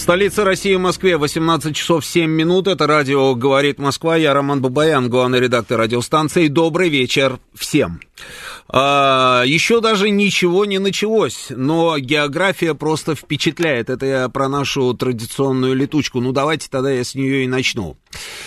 В столице России, Москве, 18 часов 7 минут. Это радио «Говорит Москва». Я Роман Бабаян, главный редактор радиостанции. Добрый вечер всем. А, еще даже ничего не началось, но география просто впечатляет. Это я про нашу традиционную летучку. Ну, давайте тогда я с нее и начну.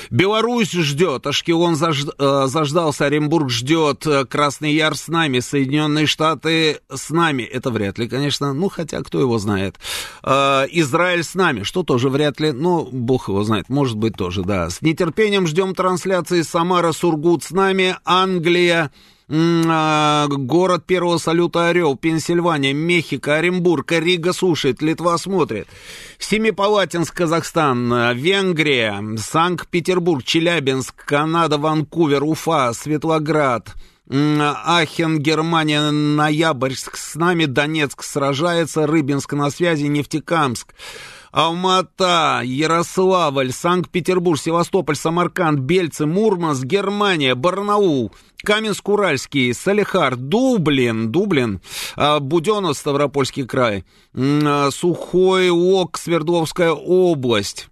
Беларусь ждет, Ашкелон заж... Э, заждался, Оренбург ждет, э, Красный Яр с нами, Соединенные Штаты с нами. Это вряд ли, конечно, ну, хотя кто его знает. Э, Израиль с нами, что тоже вряд ли, ну, бог его знает, может быть тоже, да. С нетерпением ждем трансляции Самара, Сургут с нами, Англия, город первого салюта Орел, Пенсильвания, Мехико, Оренбург, Рига слушает, Литва смотрит. Семипалатинск, Казахстан, Венгрия, Санкт-Петербург, Челябинск, Канада, Ванкувер, Уфа, Светлоград, Ахен, Германия, Ноябрьск с нами, Донецк сражается, Рыбинск на связи, Нефтекамск. Алмата, Ярославль, Санкт-Петербург, Севастополь, Самарканд, Бельцы, Мурманск, Германия, Барнаул, Каменск-Уральский, Салихар, Дублин, Дублин, а, Буденов, Ставропольский край, а, Сухой Ок, Свердловская область.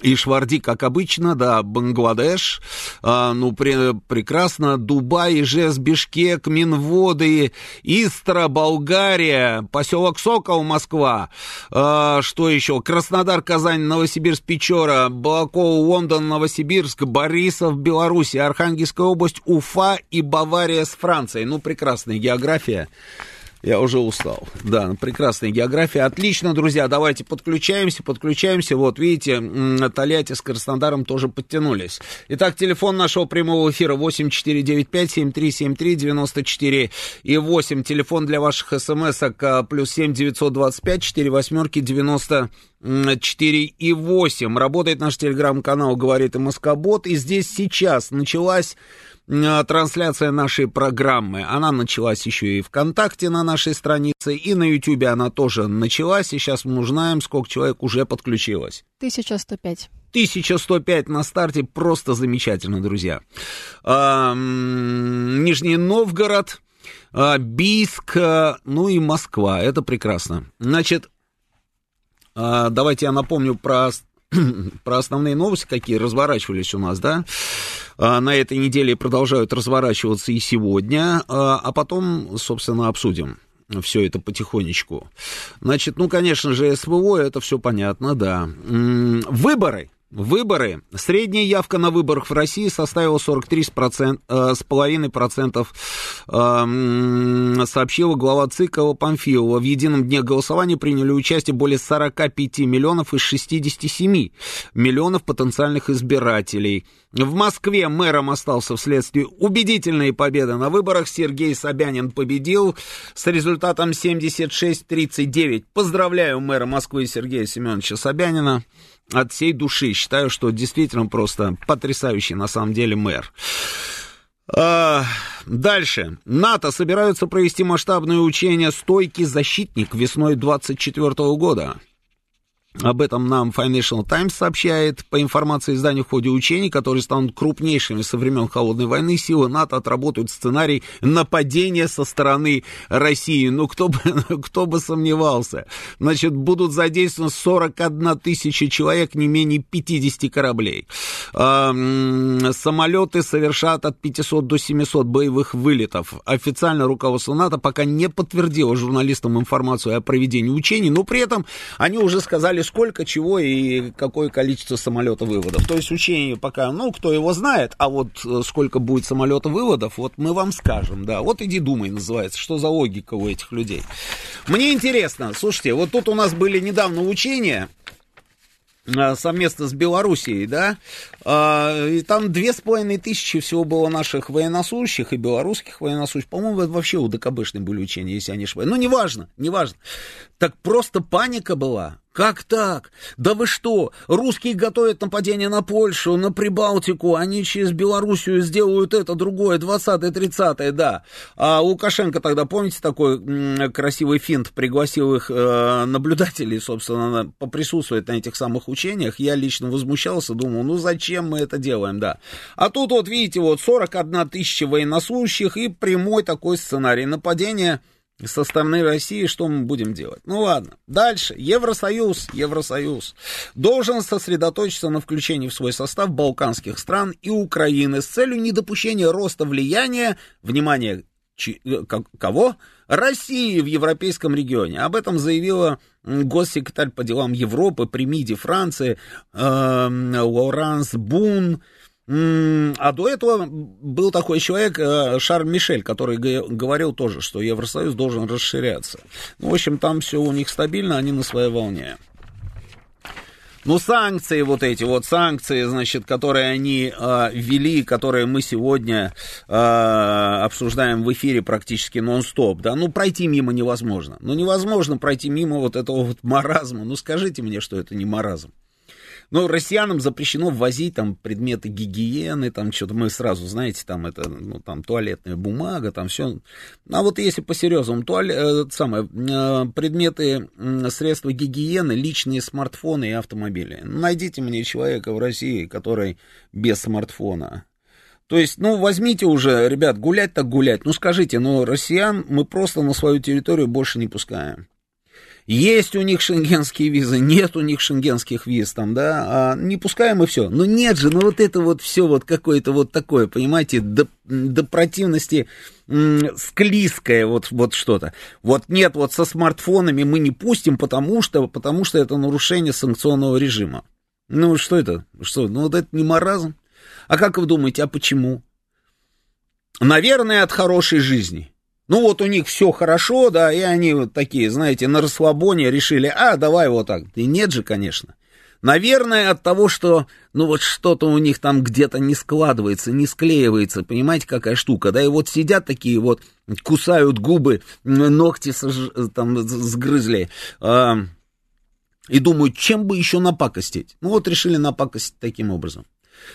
И Шварди, как обычно, да, Бангладеш, а, ну, при, прекрасно, Дубай, Ижевск, Бишкек, Минводы, Истра, Болгария, поселок Сокол, Москва, а, что еще, Краснодар, Казань, Новосибирск, Печора, Балакова, Лондон, Новосибирск, Борисов, Беларусь, Архангельская область, Уфа и Бавария с Францией. Ну, прекрасная география. Я уже устал. Да, прекрасная география. Отлично, друзья, давайте подключаемся, подключаемся. Вот, видите, Тольятти с Краснодаром тоже подтянулись. Итак, телефон нашего прямого эфира 8495-7373-94 и 8. Телефон для ваших смс-ок а, плюс 7 925 4 восьмерки 90 4 и 8. Работает наш телеграм-канал «Говорит и Москобот». И здесь сейчас началась трансляция нашей программы. Она началась еще и ВКонтакте на нашей странице, и на Ютубе она тоже началась, и сейчас мы узнаем, сколько человек уже подключилось. 1105. 1105 на старте, просто замечательно, друзья. А, Нижний Новгород, а, Бийск, а, ну и Москва, это прекрасно. Значит, давайте я напомню про, про основные новости, какие разворачивались у нас, да. А, на этой неделе продолжают разворачиваться и сегодня, а, а потом, собственно, обсудим все это потихонечку. Значит, ну, конечно же, СВО, это все понятно, да. Выборы Выборы. Средняя явка на выборах в России составила 43,5%, э, э, сообщила глава ЦИК Памфилова. В едином дне голосования приняли участие более 45 миллионов из 67 миллионов потенциальных избирателей. В Москве мэром остался вследствие убедительной победы на выборах. Сергей Собянин победил с результатом 76-39. Поздравляю мэра Москвы Сергея Семеновича Собянина от всей души. Считаю, что действительно просто потрясающий на самом деле мэр. А, дальше. НАТО собираются провести масштабное учение «Стойкий защитник» весной 2024 года. Об этом нам Financial Times сообщает. По информации издания в ходе учений, которые станут крупнейшими со времен Холодной войны, силы НАТО отработают сценарий нападения со стороны России. Ну, кто бы, кто бы сомневался. Значит, будут задействованы 41 тысяча человек, не менее 50 кораблей. Самолеты совершат от 500 до 700 боевых вылетов. Официально руководство НАТО пока не подтвердило журналистам информацию о проведении учений, но при этом они уже сказали, сколько, чего и какое количество самолета выводов. То есть учение пока, ну, кто его знает, а вот э, сколько будет самолета выводов, вот мы вам скажем, да. Вот иди думай, называется, что за логика у этих людей. Мне интересно, слушайте, вот тут у нас были недавно учения, э, совместно с Белоруссией, да, а, и там две с половиной тысячи всего было наших военнослужащих и белорусских военнослужащих. По-моему, это вообще у ДКБшные были учения, если я не ошибаюсь. Ну, неважно, неважно. Так просто паника была. Как так? Да вы что? Русские готовят нападение на Польшу, на Прибалтику, они через Белоруссию сделают это, другое, 20-30, да. А Лукашенко тогда, помните, такой красивый финт, пригласил их э, наблюдателей, собственно, поприсутствовать на этих самых учениях. Я лично возмущался, думал, ну зачем мы это делаем, да. А тут вот, видите, вот 41 тысяча военнослужащих и прямой такой сценарий нападения со стороны России, что мы будем делать? Ну ладно. Дальше. Евросоюз. Евросоюз должен сосредоточиться на включении в свой состав балканских стран и Украины с целью недопущения роста влияния, внимание, э, кого? России в европейском регионе. Об этом заявила госсекретарь по делам Европы при МИДе Франции э, Лоранс Бун. А до этого был такой человек, э, Шарль Мишель, который говорил тоже, что Евросоюз должен расширяться. Ну, в общем, там все у них стабильно, они на своей волне. Ну, санкции вот эти, вот санкции, значит, которые они э, ввели, которые мы сегодня э, обсуждаем в эфире практически нон-стоп, да, ну, пройти мимо невозможно. Ну, невозможно пройти мимо вот этого вот маразма. Ну, скажите мне, что это не маразм. Но россиянам запрещено ввозить там предметы гигиены, там что-то мы сразу, знаете, там это, ну, там туалетная бумага, там все. А вот если по-серьезному, туалет, э, самое, э, предметы, средства гигиены, личные смартфоны и автомобили. Найдите мне человека в России, который без смартфона. То есть, ну, возьмите уже, ребят, гулять так гулять. Ну, скажите, ну, россиян мы просто на свою территорию больше не пускаем. Есть у них шенгенские визы, нет у них шенгенских виз там, да, а не пускаем и все. Но нет же, ну вот это вот все вот какое-то вот такое, понимаете, до, до противности м- склизкое вот, вот что-то. Вот нет, вот со смартфонами мы не пустим, потому что, потому что это нарушение санкционного режима. Ну что это? Что? Ну вот это не маразм. А как вы думаете, а почему? Наверное, от хорошей жизни. Ну вот у них все хорошо, да, и они вот такие, знаете, на расслабоне решили, а, давай вот так. И нет же, конечно. Наверное, от того, что, ну вот что-то у них там где-то не складывается, не склеивается, понимаете, какая штука, да, и вот сидят такие вот, кусают губы, ногти сож... там сгрызли, э, и думают, чем бы еще напакостить. Ну вот решили напакостить таким образом.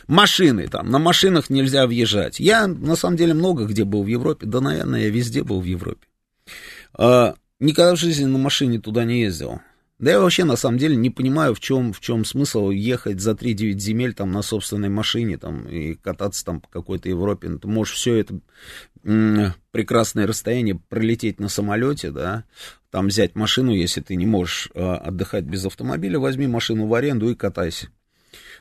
Машины там, на машинах нельзя въезжать. Я, на самом деле, много где был в Европе, да, наверное, я везде был в Европе. А, никогда в жизни на машине туда не ездил. Да я вообще, на самом деле, не понимаю, в чем, в чем смысл ехать за 3-9 земель там на собственной машине там, и кататься там по какой-то Европе. Ну, ты можешь все это м- прекрасное расстояние пролететь на самолете, да, там взять машину, если ты не можешь э, отдыхать без автомобиля, возьми машину в аренду и катайся.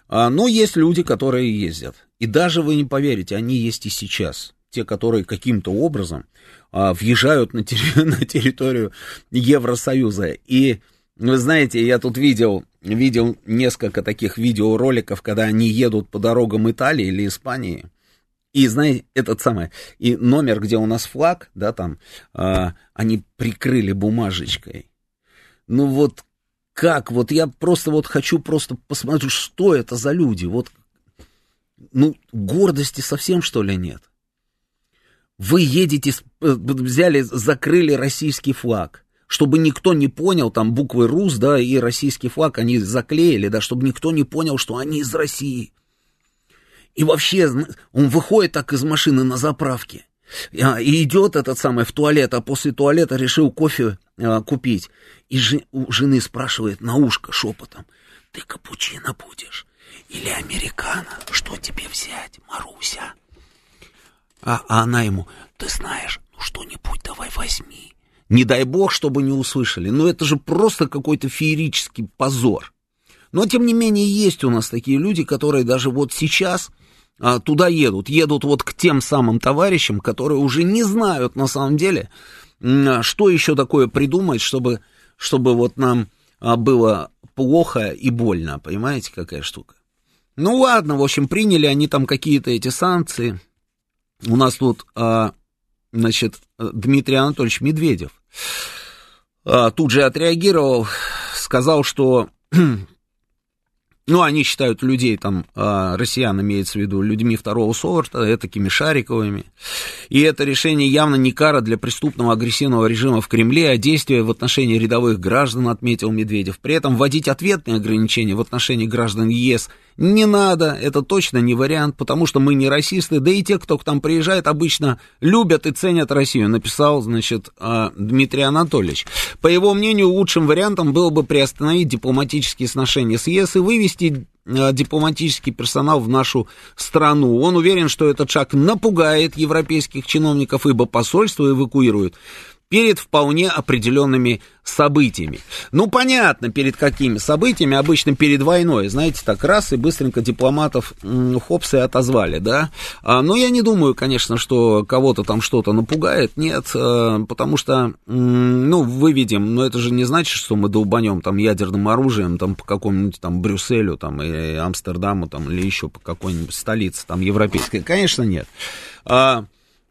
А, но есть люди, которые ездят. И даже вы не поверите, они есть и сейчас. Те, которые каким-то образом а, въезжают на, терри- на территорию Евросоюза. И вы знаете, я тут видел, видел несколько таких видеороликов, когда они едут по дорогам Италии или Испании. И знаете, этот самый, и номер, где у нас флаг, да, там, а, они прикрыли бумажечкой. Ну вот как? Вот я просто вот хочу просто посмотреть, что это за люди. Вот, ну, гордости совсем, что ли, нет? Вы едете, э, взяли, закрыли российский флаг, чтобы никто не понял, там буквы РУС, да, и российский флаг они заклеили, да, чтобы никто не понял, что они из России. И вообще, он выходит так из машины на заправке. А, и идет этот самый в туалет, а после туалета решил кофе а, купить. И жен, у жены спрашивает на ушко шепотом, ты капучино будешь или американо? Что тебе взять, Маруся? А, а она ему, ты знаешь, ну что-нибудь давай возьми. Не дай бог, чтобы не услышали. Но это же просто какой-то феерический позор. Но, тем не менее, есть у нас такие люди, которые даже вот сейчас а, туда едут. Едут вот к тем самым товарищам, которые уже не знают на самом деле, что еще такое придумать, чтобы, чтобы вот нам а, было плохо и больно. Понимаете, какая штука? Ну ладно, в общем, приняли они там какие-то эти санкции. У нас тут, а, значит, Дмитрий Анатольевич Медведев тут же отреагировал, сказал, что ну, они считают людей, там, а, россиян имеется в виду, людьми второго сорта, такими шариковыми. И это решение явно не кара для преступного агрессивного режима в Кремле, а действие в отношении рядовых граждан, отметил Медведев. При этом вводить ответные ограничения в отношении граждан ЕС не надо, это точно не вариант, потому что мы не расисты, да и те, кто к нам приезжает, обычно любят и ценят Россию, написал, значит, а, Дмитрий Анатольевич. По его мнению, лучшим вариантом было бы приостановить дипломатические сношения с ЕС и вывести э, дипломатический персонал в нашу страну. Он уверен, что этот шаг напугает европейских чиновников, ибо посольство эвакуируют перед вполне определенными событиями. Ну, понятно, перед какими событиями, обычно перед войной, знаете, так раз и быстренько дипломатов хопсы отозвали, да. А, но я не думаю, конечно, что кого-то там что-то напугает, нет, а, потому что, ну, выведем, но это же не значит, что мы долбанем там ядерным оружием там по какому-нибудь там Брюсселю там и Амстердаму там или еще по какой-нибудь столице там европейской, конечно, нет. А,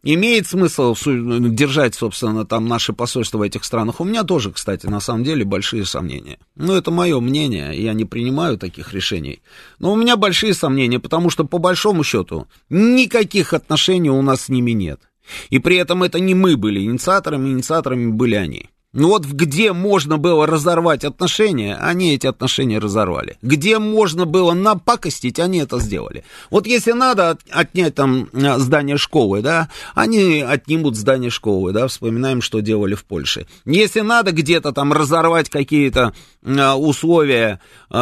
Имеет смысл держать, собственно, там наши посольства в этих странах? У меня тоже, кстати, на самом деле большие сомнения. Ну, это мое мнение, я не принимаю таких решений. Но у меня большие сомнения, потому что, по большому счету, никаких отношений у нас с ними нет. И при этом это не мы были инициаторами, инициаторами были они. Ну вот где можно было разорвать отношения, они эти отношения разорвали. Где можно было напакостить, они это сделали. Вот если надо отнять там а, здание школы, да, они отнимут здание школы, да, вспоминаем, что делали в Польше. Если надо где-то там разорвать какие-то а, условия э,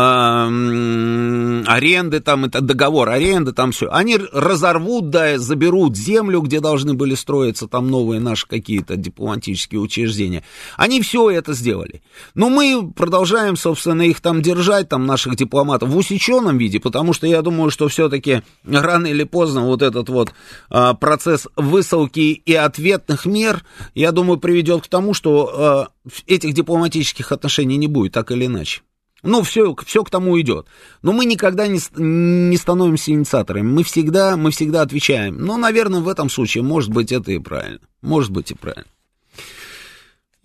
аренды, там, это договор аренды, там все, они разорвут, да, заберут землю, где должны были строиться там новые наши какие-то дипломатические учреждения они все это сделали. Но мы продолжаем, собственно, их там держать, там, наших дипломатов, в усеченном виде, потому что я думаю, что все-таки рано или поздно вот этот вот а, процесс высылки и ответных мер, я думаю, приведет к тому, что а, этих дипломатических отношений не будет, так или иначе. Ну, все, все к тому идет. Но мы никогда не, не становимся инициаторами. Мы всегда, мы всегда отвечаем. Но, наверное, в этом случае, может быть, это и правильно. Может быть, и правильно.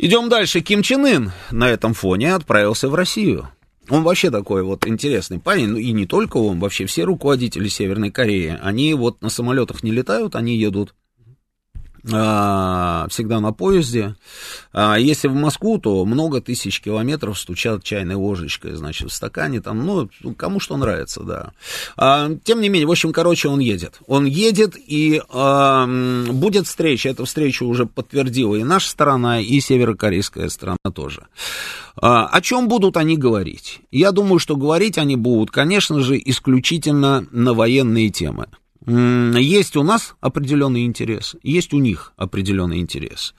Идем дальше. Ким Чен Ын на этом фоне отправился в Россию. Он вообще такой вот интересный парень, ну и не только он, вообще все руководители Северной Кореи, они вот на самолетах не летают, они едут всегда на поезде. А если в Москву, то много тысяч километров стучат чайной ложечкой, значит, в стакане там, ну, кому что нравится, да. А, тем не менее, в общем, короче, он едет. Он едет, и а, будет встреча. Эту встречу уже подтвердила и наша сторона, и северокорейская сторона тоже. А, о чем будут они говорить? Я думаю, что говорить они будут, конечно же, исключительно на военные темы. Есть у нас определенный интерес, есть у них определенный интерес.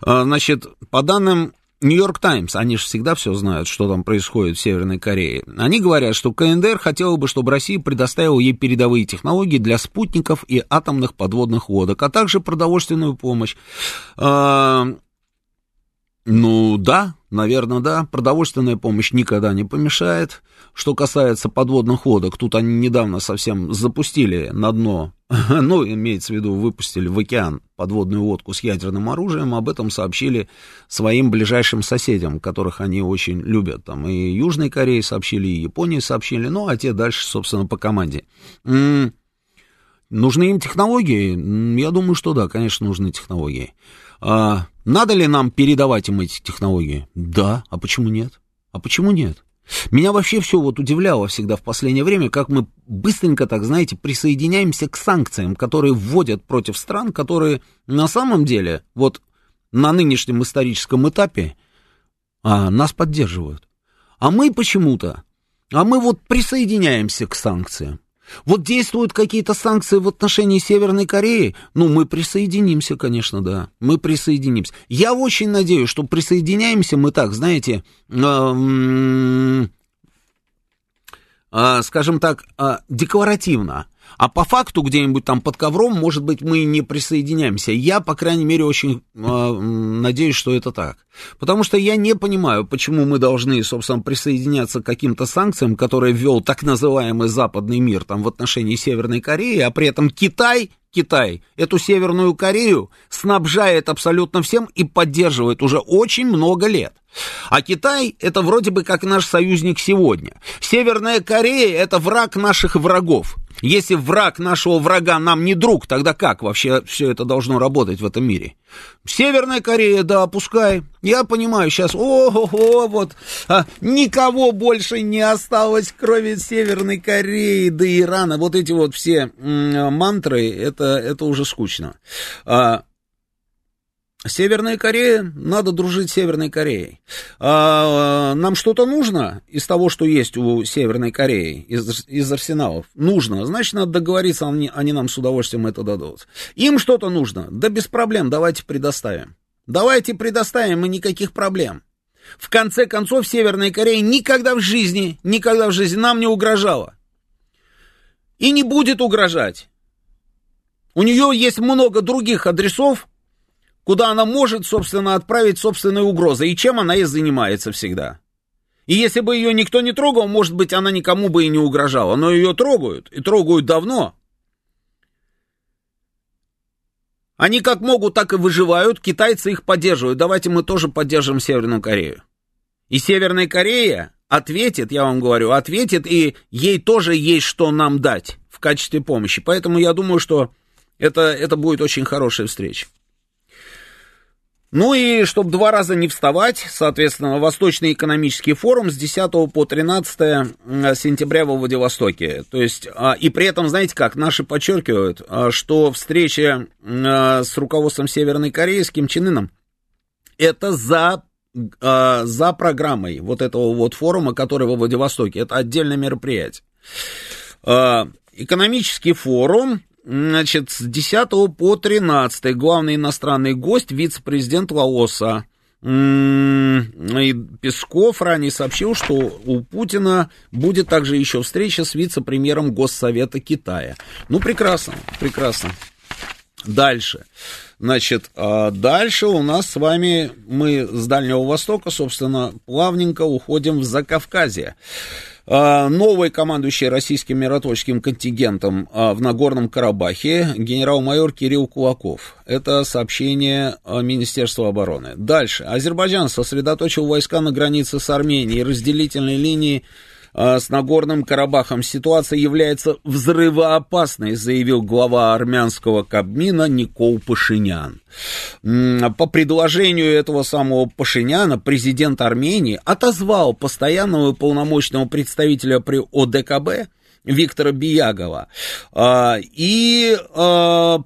А, значит, по данным Нью-Йорк Таймс, они же всегда все знают, что там происходит в Северной Корее. Они говорят, что КНДР хотела бы, чтобы Россия предоставила ей передовые технологии для спутников и атомных подводных лодок, а также продовольственную помощь. Ну да, наверное, да. Продовольственная помощь никогда не помешает. Что касается подводных лодок, тут они недавно совсем запустили на дно, ну, имеется в виду, выпустили в океан подводную лодку с ядерным оружием, об этом сообщили своим ближайшим соседям, которых они очень любят. Там и Южной Корее сообщили, и Японии сообщили, ну, а те дальше, собственно, по команде. Нужны им технологии? Я думаю, что да, конечно, нужны технологии. А, надо ли нам передавать им эти технологии? Да, а почему нет? А почему нет? Меня вообще все вот удивляло всегда в последнее время, как мы быстренько, так знаете, присоединяемся к санкциям, которые вводят против стран, которые на самом деле вот на нынешнем историческом этапе а, нас поддерживают. А мы почему-то, а мы вот присоединяемся к санкциям. Вот действуют какие-то санкции в отношении Северной Кореи, ну, мы присоединимся, конечно, да, мы присоединимся. Я очень надеюсь, что присоединяемся мы так, знаете, э, э, скажем так, э, декларативно. А по факту где-нибудь там под ковром, может быть, мы не присоединяемся. Я, по крайней мере, очень э, надеюсь, что это так. Потому что я не понимаю, почему мы должны, собственно, присоединяться к каким-то санкциям, которые ввел так называемый западный мир там, в отношении Северной Кореи, а при этом Китай Китай эту Северную Корею снабжает абсолютно всем и поддерживает уже очень много лет. А Китай это вроде бы как наш союзник сегодня. Северная Корея это враг наших врагов. Если враг нашего врага нам не друг, тогда как вообще все это должно работать в этом мире? Северная Корея, да, пускай. Я понимаю сейчас, о-о-о, вот, а, никого больше не осталось, кроме Северной Кореи до Ирана. Вот эти вот все м- мантры, это, это уже скучно. А, Северная Корея, надо дружить с Северной Кореей. А, нам что-то нужно из того, что есть у Северной Кореи, из, из арсеналов? Нужно. Значит, надо договориться, они, они нам с удовольствием это дадут. Им что-то нужно? Да без проблем, давайте предоставим. Давайте предоставим, и никаких проблем. В конце концов, Северная Корея никогда в жизни, никогда в жизни нам не угрожала. И не будет угрожать. У нее есть много других адресов, куда она может, собственно, отправить собственные угрозы, и чем она и занимается всегда. И если бы ее никто не трогал, может быть, она никому бы и не угрожала, но ее трогают, и трогают давно. Они как могут, так и выживают, китайцы их поддерживают, давайте мы тоже поддержим Северную Корею. И Северная Корея ответит, я вам говорю, ответит, и ей тоже есть что нам дать в качестве помощи. Поэтому я думаю, что это, это будет очень хорошая встреча. Ну и чтобы два раза не вставать, соответственно, Восточный экономический форум с 10 по 13 сентября во Владивостоке. То есть, а, и при этом, знаете как, наши подчеркивают, а, что встреча а, с руководством Северной Кореи, с Ким Чен Ыном, это за, за программой вот этого вот форума, который во Владивостоке. Это отдельное мероприятие. Экономический форум Значит, с 10 по 13 главный иностранный гость, вице-президент Лаоса. И Песков ранее сообщил, что у Путина будет также еще встреча с вице-премьером Госсовета Китая. Ну, прекрасно, прекрасно. Дальше. Значит, а дальше у нас с вами, мы с Дальнего Востока, собственно, плавненько уходим в Закавказье. А, новый командующий российским миротворческим контингентом а, в Нагорном Карабахе генерал-майор Кирилл Кулаков. Это сообщение а, Министерства обороны. Дальше. Азербайджан сосредоточил войска на границе с Арменией. Разделительной линии с Нагорным Карабахом ситуация является взрывоопасной, заявил глава армянского Кабмина Никол Пашинян. По предложению этого самого Пашиняна президент Армении отозвал постоянного полномочного представителя при ОДКБ Виктора Биягова а, и а,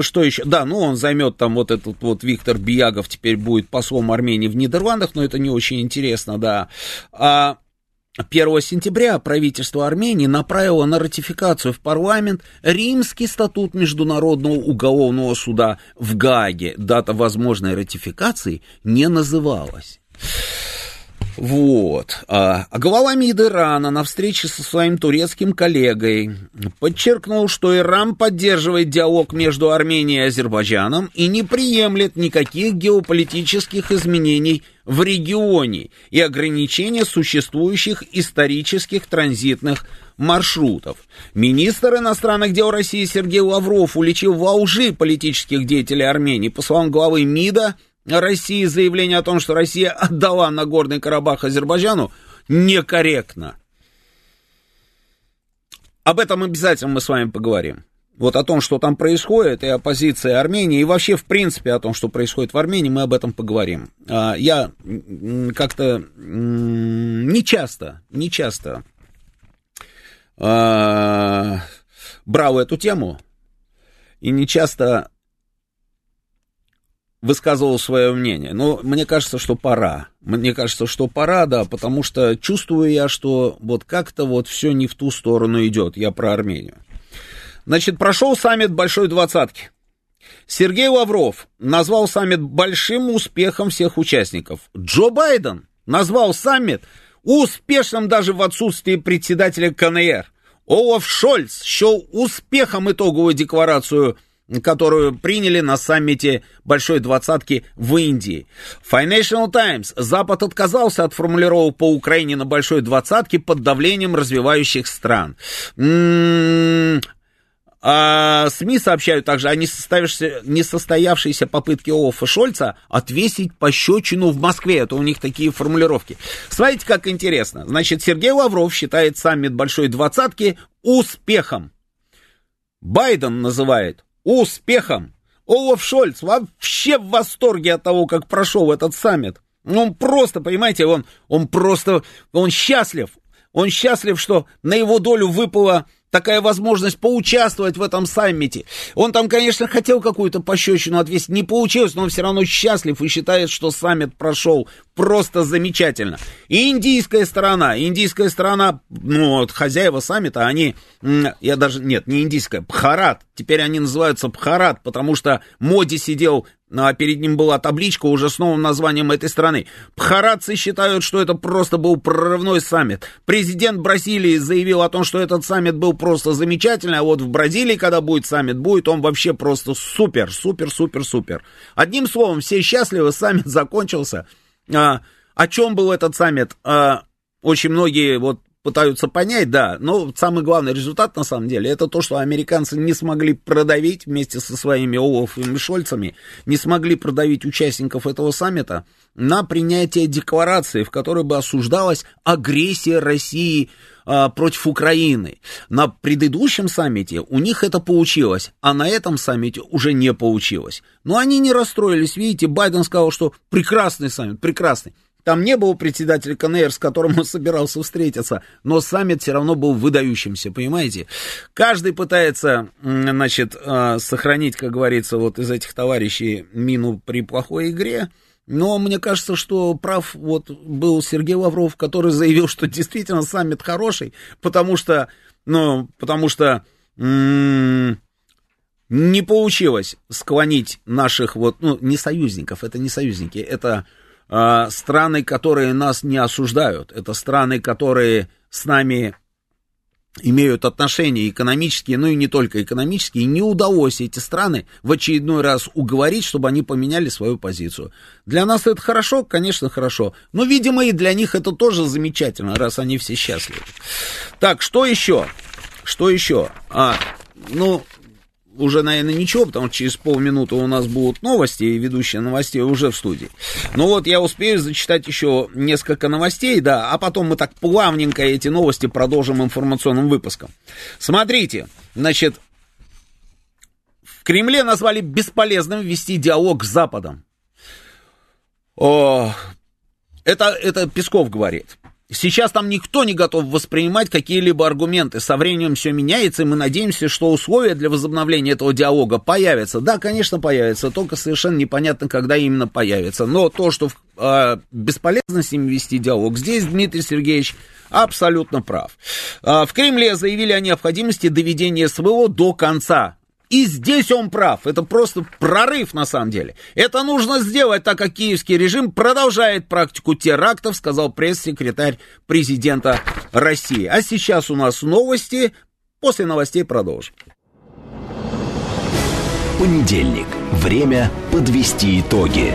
что еще? Да, ну он займет там вот этот вот Виктор Биягов теперь будет послом Армении в Нидерландах, но это не очень интересно, да. А 1 сентября правительство Армении направило на ратификацию в парламент Римский статут Международного уголовного суда в Гааге. Дата возможной ратификации не называлась. Вот. А, а глава МИД Ирана на встрече со своим турецким коллегой подчеркнул, что Иран поддерживает диалог между Арменией и Азербайджаном и не приемлет никаких геополитических изменений в регионе и ограничения существующих исторических транзитных маршрутов. Министр иностранных дел России Сергей Лавров уличил во лжи политических деятелей Армении. По словам главы МИДа, России заявление о том, что Россия отдала Нагорный Карабах Азербайджану, некорректно. Об этом обязательно мы с вами поговорим. Вот о том, что там происходит, и о позиции Армении, и вообще, в принципе, о том, что происходит в Армении, мы об этом поговорим. А, я как-то не часто, не часто а, брал эту тему, и не часто высказывал свое мнение. Но мне кажется, что пора. Мне кажется, что пора, да, потому что чувствую я, что вот как-то вот все не в ту сторону идет. Я про Армению. Значит, прошел саммит Большой Двадцатки. Сергей Лавров назвал саммит большим успехом всех участников. Джо Байден назвал саммит успешным даже в отсутствии председателя КНР. Олаф Шольц счел успехом итоговую декларацию которую приняли на саммите Большой Двадцатки в Индии. Financial Times. Запад отказался от формулировок по Украине на Большой Двадцатке под давлением развивающих стран. М-м-м. А СМИ сообщают также о несостоявшейся попытке Олафа Шольца отвесить пощечину в Москве. Это у них такие формулировки. Смотрите, как интересно. Значит, Сергей Лавров считает саммит Большой Двадцатки успехом. Байден называет успехом. Олаф Шольц вообще в восторге от того, как прошел этот саммит. Он просто, понимаете, он, он просто, он счастлив. Он счастлив, что на его долю выпало такая возможность поучаствовать в этом саммите. Он там, конечно, хотел какую-то пощечину отвесить, не получилось, но он все равно счастлив и считает, что саммит прошел просто замечательно. И индийская сторона, индийская сторона, ну, вот хозяева саммита, они, я даже, нет, не индийская, Бхарат, теперь они называются Бхарат, потому что Моди сидел а перед ним была табличка уже с новым названием этой страны. Пхарадцы считают, что это просто был прорывной саммит. Президент Бразилии заявил о том, что этот саммит был просто замечательный, а вот в Бразилии, когда будет саммит, будет он вообще просто супер, супер, супер, супер. Одним словом, все счастливы, саммит закончился. А, о чем был этот саммит? А, очень многие вот пытаются понять, да, но самый главный результат, на самом деле, это то, что американцы не смогли продавить вместе со своими Олафами и Шольцами, не смогли продавить участников этого саммита на принятие декларации, в которой бы осуждалась агрессия России а, против Украины. На предыдущем саммите у них это получилось, а на этом саммите уже не получилось. Но они не расстроились, видите, Байден сказал, что прекрасный саммит, прекрасный. Там не было председателя КНР, с которым он собирался встретиться, но саммит все равно был выдающимся, понимаете? Каждый пытается, значит, а, сохранить, как говорится, вот из этих товарищей мину при плохой игре, но мне кажется, что прав вот был Сергей Лавров, который заявил, что действительно саммит хороший, потому что, ну, потому что не получилось склонить наших вот, ну, не союзников, это не союзники, это э, страны, которые нас не осуждают, это страны, которые с нами имеют отношения экономические, ну и не только экономические, не удалось эти страны в очередной раз уговорить, чтобы они поменяли свою позицию. Для нас это хорошо, конечно, хорошо, но, видимо, и для них это тоже замечательно, раз они все счастливы. Так, что еще? Что еще? А, ну, уже, наверное, ничего, потому что через полминуты у нас будут новости, и ведущие новостей уже в студии. Ну вот, я успею зачитать еще несколько новостей, да, а потом мы так плавненько эти новости продолжим информационным выпуском. Смотрите, значит, в Кремле назвали бесполезным вести диалог с Западом. О, это, это Песков говорит. Сейчас там никто не готов воспринимать какие-либо аргументы. Со временем все меняется, и мы надеемся, что условия для возобновления этого диалога появятся. Да, конечно, появятся, только совершенно непонятно, когда именно появятся. Но то, что э, бесполезно с ними вести диалог, здесь Дмитрий Сергеевич абсолютно прав. Э, в Кремле заявили о необходимости доведения СВО до конца. И здесь он прав. Это просто прорыв на самом деле. Это нужно сделать, так как киевский режим продолжает практику терактов, сказал пресс-секретарь президента России. А сейчас у нас новости. После новостей продолжим. Понедельник. Время подвести итоги.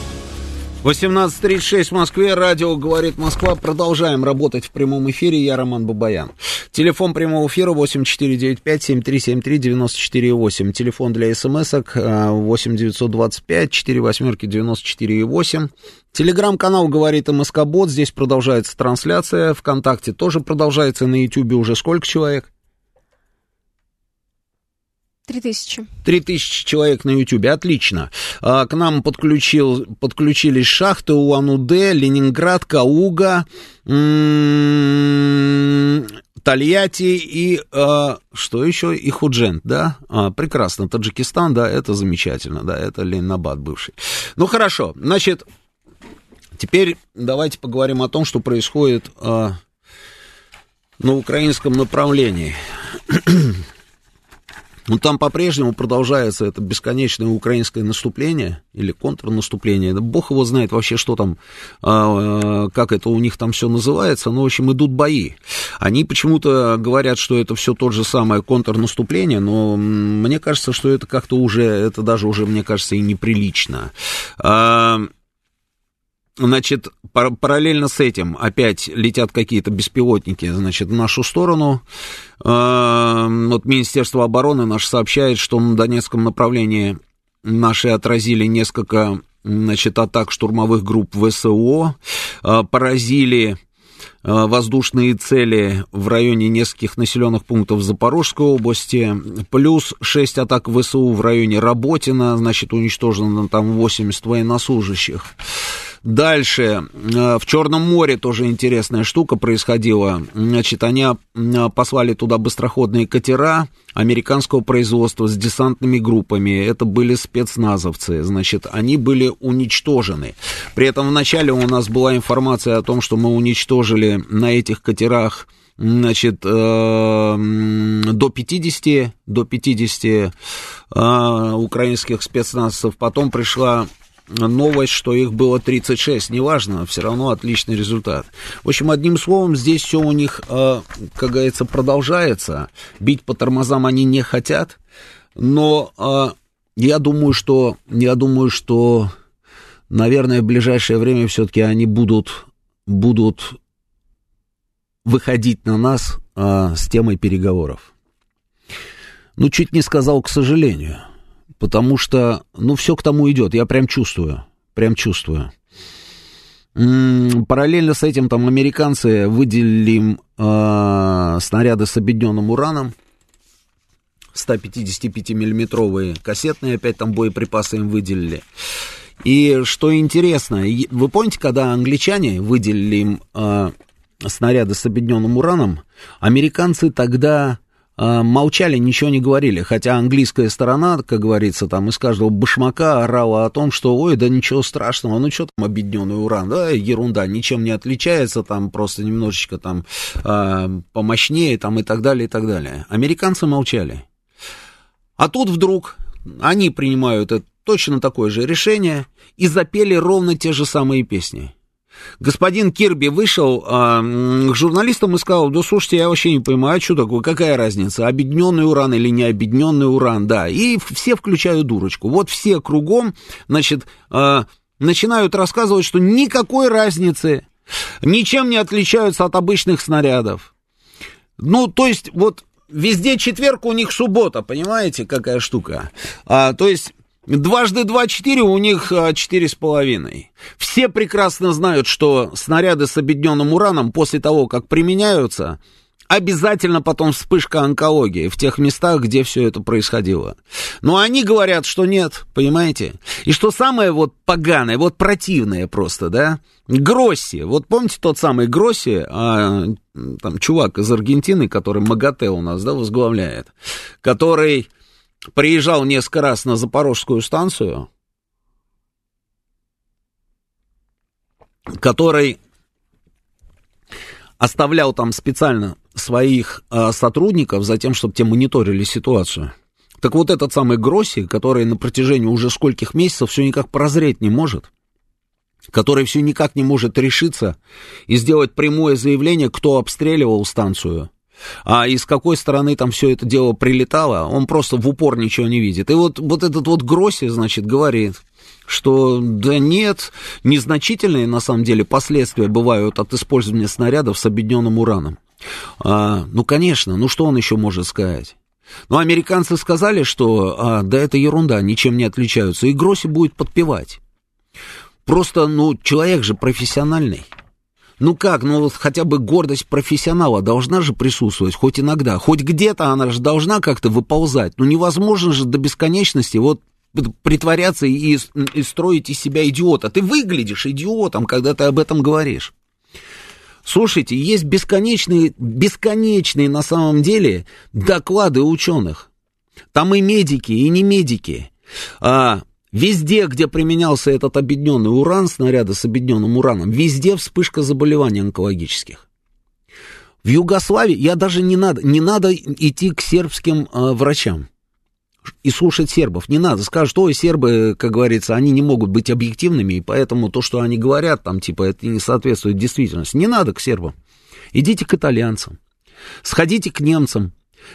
18.36 в Москве, радио «Говорит Москва». Продолжаем работать в прямом эфире. Я Роман Бабаян. Телефон прямого эфира 8495-7373-94,8. Телефон для смс-ок 8925-48-94,8. Телеграм-канал «Говорит МСК Бот». Здесь продолжается трансляция. Вконтакте тоже продолжается. На Ютьюбе уже сколько человек? Три тысячи. Три тысячи человек на Ютубе, отлично. А, к нам подключил, подключились шахты Улан-Удэ, Ленинград, Кауга, Тольятти и а, что еще? И Худжент, да? А, прекрасно. Таджикистан, да, это замечательно, да, это Ленинабад бывший. Ну хорошо, значит, теперь давайте поговорим о том, что происходит а, на украинском направлении. Ну, там по-прежнему продолжается это бесконечное украинское наступление или контрнаступление. Бог его знает вообще, что там, а, как это у них там все называется. Ну, в общем, идут бои. Они почему-то говорят, что это все тот же самое контрнаступление, но мне кажется, что это как-то уже, это даже уже, мне кажется, и неприлично. Значит, параллельно с этим опять летят какие-то беспилотники, значит, в нашу сторону. А, вот Министерство обороны наш сообщает, что на Донецком направлении наши отразили несколько, значит, атак штурмовых групп ВСО, а, поразили а, воздушные цели в районе нескольких населенных пунктов Запорожской области, плюс 6 атак ВСУ в районе Работина, значит, уничтожено там 80 военнослужащих. Дальше, э, в Черном море тоже интересная штука происходила. Значит, они э, послали туда быстроходные катера американского производства с десантными группами. Это были спецназовцы. Значит, они были уничтожены. При этом вначале у нас была информация о том, что мы уничтожили на этих катерах значит, э, до 50, до 50 э, украинских спецназовцев. Потом пришла новость, что их было 36, неважно, все равно отличный результат. В общем, одним словом, здесь все у них, э, как говорится, продолжается. Бить по тормозам они не хотят, но э, я думаю, что, я думаю, что, наверное, в ближайшее время все-таки они будут, будут выходить на нас э, с темой переговоров. Ну, чуть не сказал, к сожалению потому что, ну, все к тому идет, я прям чувствую, прям чувствую. Параллельно с этим там американцы выделили э, снаряды с объединенным ураном, 155-миллиметровые кассетные, опять там боеприпасы им выделили. И что интересно, вы помните, когда англичане выделили им э, снаряды с объединенным ураном, американцы тогда а, молчали, ничего не говорили, хотя английская сторона, как говорится, там из каждого башмака орала о том, что, ой, да ничего страшного, ну что там объединенный уран, да, ерунда, ничем не отличается, там просто немножечко там э, помощнее, там и так далее, и так далее. Американцы молчали. А тут вдруг они принимают это, точно такое же решение и запели ровно те же самые песни. Господин Кирби вышел а, к журналистам и сказал, да слушайте, я вообще не понимаю, а что такое, какая разница, объединенный уран или не объединенный уран, да, и все включают дурочку. Вот все кругом, значит, а, начинают рассказывать, что никакой разницы, ничем не отличаются от обычных снарядов. Ну, то есть, вот везде четверг, у них суббота, понимаете, какая штука. А, то есть Дважды два четыре, у них а, четыре с половиной. Все прекрасно знают, что снаряды с объединенным ураном после того, как применяются, обязательно потом вспышка онкологии в тех местах, где все это происходило. Но они говорят, что нет, понимаете? И что самое вот поганое, вот противное просто, да? Гросси. Вот помните тот самый Гросси, а, там чувак из Аргентины, который МАГАТЭ у нас, да, возглавляет, который приезжал несколько раз на Запорожскую станцию, который оставлял там специально своих э, сотрудников за тем, чтобы те мониторили ситуацию. Так вот этот самый Гросси, который на протяжении уже скольких месяцев все никак прозреть не может, который все никак не может решиться и сделать прямое заявление, кто обстреливал станцию, а из какой стороны там все это дело прилетало, он просто в упор ничего не видит. И вот, вот этот вот Гросси, значит, говорит, что да нет, незначительные на самом деле последствия бывают от использования снарядов с объединенным ураном. А, ну, конечно, ну что он еще может сказать? Ну, американцы сказали, что а, да это ерунда, ничем не отличаются, и Гросси будет подпевать. Просто, ну, человек же профессиональный. Ну как, ну вот хотя бы гордость профессионала должна же присутствовать, хоть иногда, хоть где-то она же должна как-то выползать. Ну невозможно же до бесконечности вот притворяться и, и строить из себя идиота. Ты выглядишь идиотом, когда ты об этом говоришь. Слушайте, есть бесконечные, бесконечные на самом деле доклады ученых. Там и медики, и не медики. А, Везде, где применялся этот объединенный уран, снаряды с объединенным ураном, везде вспышка заболеваний онкологических. В Югославии я даже не надо, не надо идти к сербским э, врачам и слушать сербов. Не надо. Скажут, ой, сербы, как говорится, они не могут быть объективными, и поэтому то, что они говорят, там, типа, это не соответствует действительности. Не надо к сербам. Идите к итальянцам. Сходите к немцам,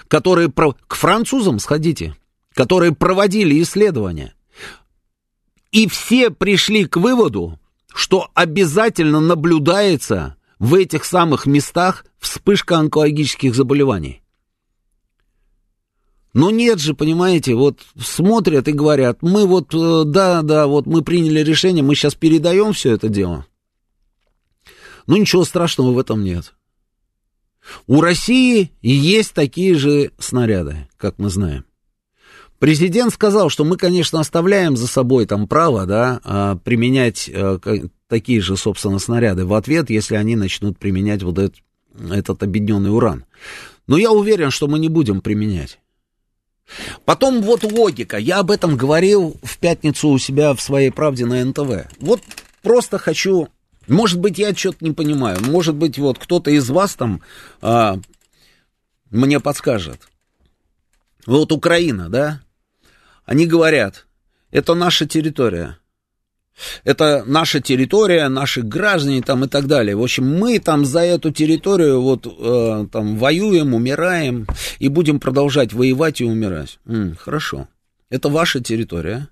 которые... К французам сходите, которые проводили исследования. И все пришли к выводу, что обязательно наблюдается в этих самых местах вспышка онкологических заболеваний. Но нет же, понимаете, вот смотрят и говорят, мы вот, э, да, да, вот мы приняли решение, мы сейчас передаем все это дело. Ну ничего страшного в этом нет. У России есть такие же снаряды, как мы знаем. Президент сказал, что мы, конечно, оставляем за собой там право, да, а, применять э, такие же, собственно, снаряды в ответ, если они начнут применять вот этот, этот объединенный уран. Но я уверен, что мы не будем применять. Потом вот логика. Я об этом говорил в пятницу у себя в своей правде на НТВ. Вот просто хочу... Может быть, я что-то не понимаю. Может быть, вот кто-то из вас там а, мне подскажет. Вот Украина, да? Они говорят, это наша территория. Это наша территория, наши граждане там и так далее. В общем, мы там за эту территорию вот э, там воюем, умираем и будем продолжать воевать и умирать. М, хорошо. Это ваша территория.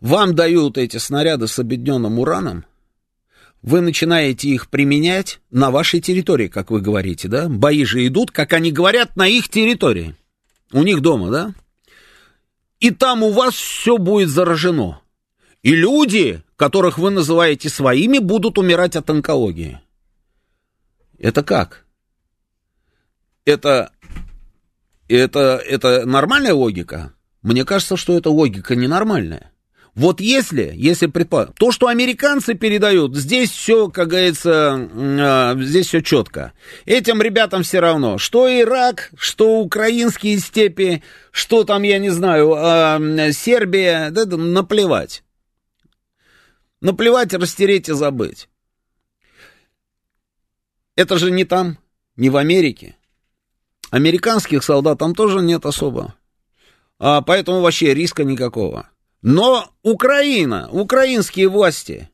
Вам дают эти снаряды с объединенным ураном. Вы начинаете их применять на вашей территории, как вы говорите, да? Бои же идут, как они говорят, на их территории. У них дома, да? И там у вас все будет заражено. И люди, которых вы называете своими, будут умирать от онкологии. Это как? Это, это, это нормальная логика? Мне кажется, что эта логика ненормальная. Вот если, если предположим, то, что американцы передают, здесь все, как говорится, а, здесь все четко. Этим ребятам все равно, что Ирак, что украинские степи, что там, я не знаю, а, Сербия, да, наплевать. Наплевать, растереть и забыть. Это же не там, не в Америке. Американских солдат там тоже нет особо. А поэтому вообще риска никакого. Но Украина, украинские власти.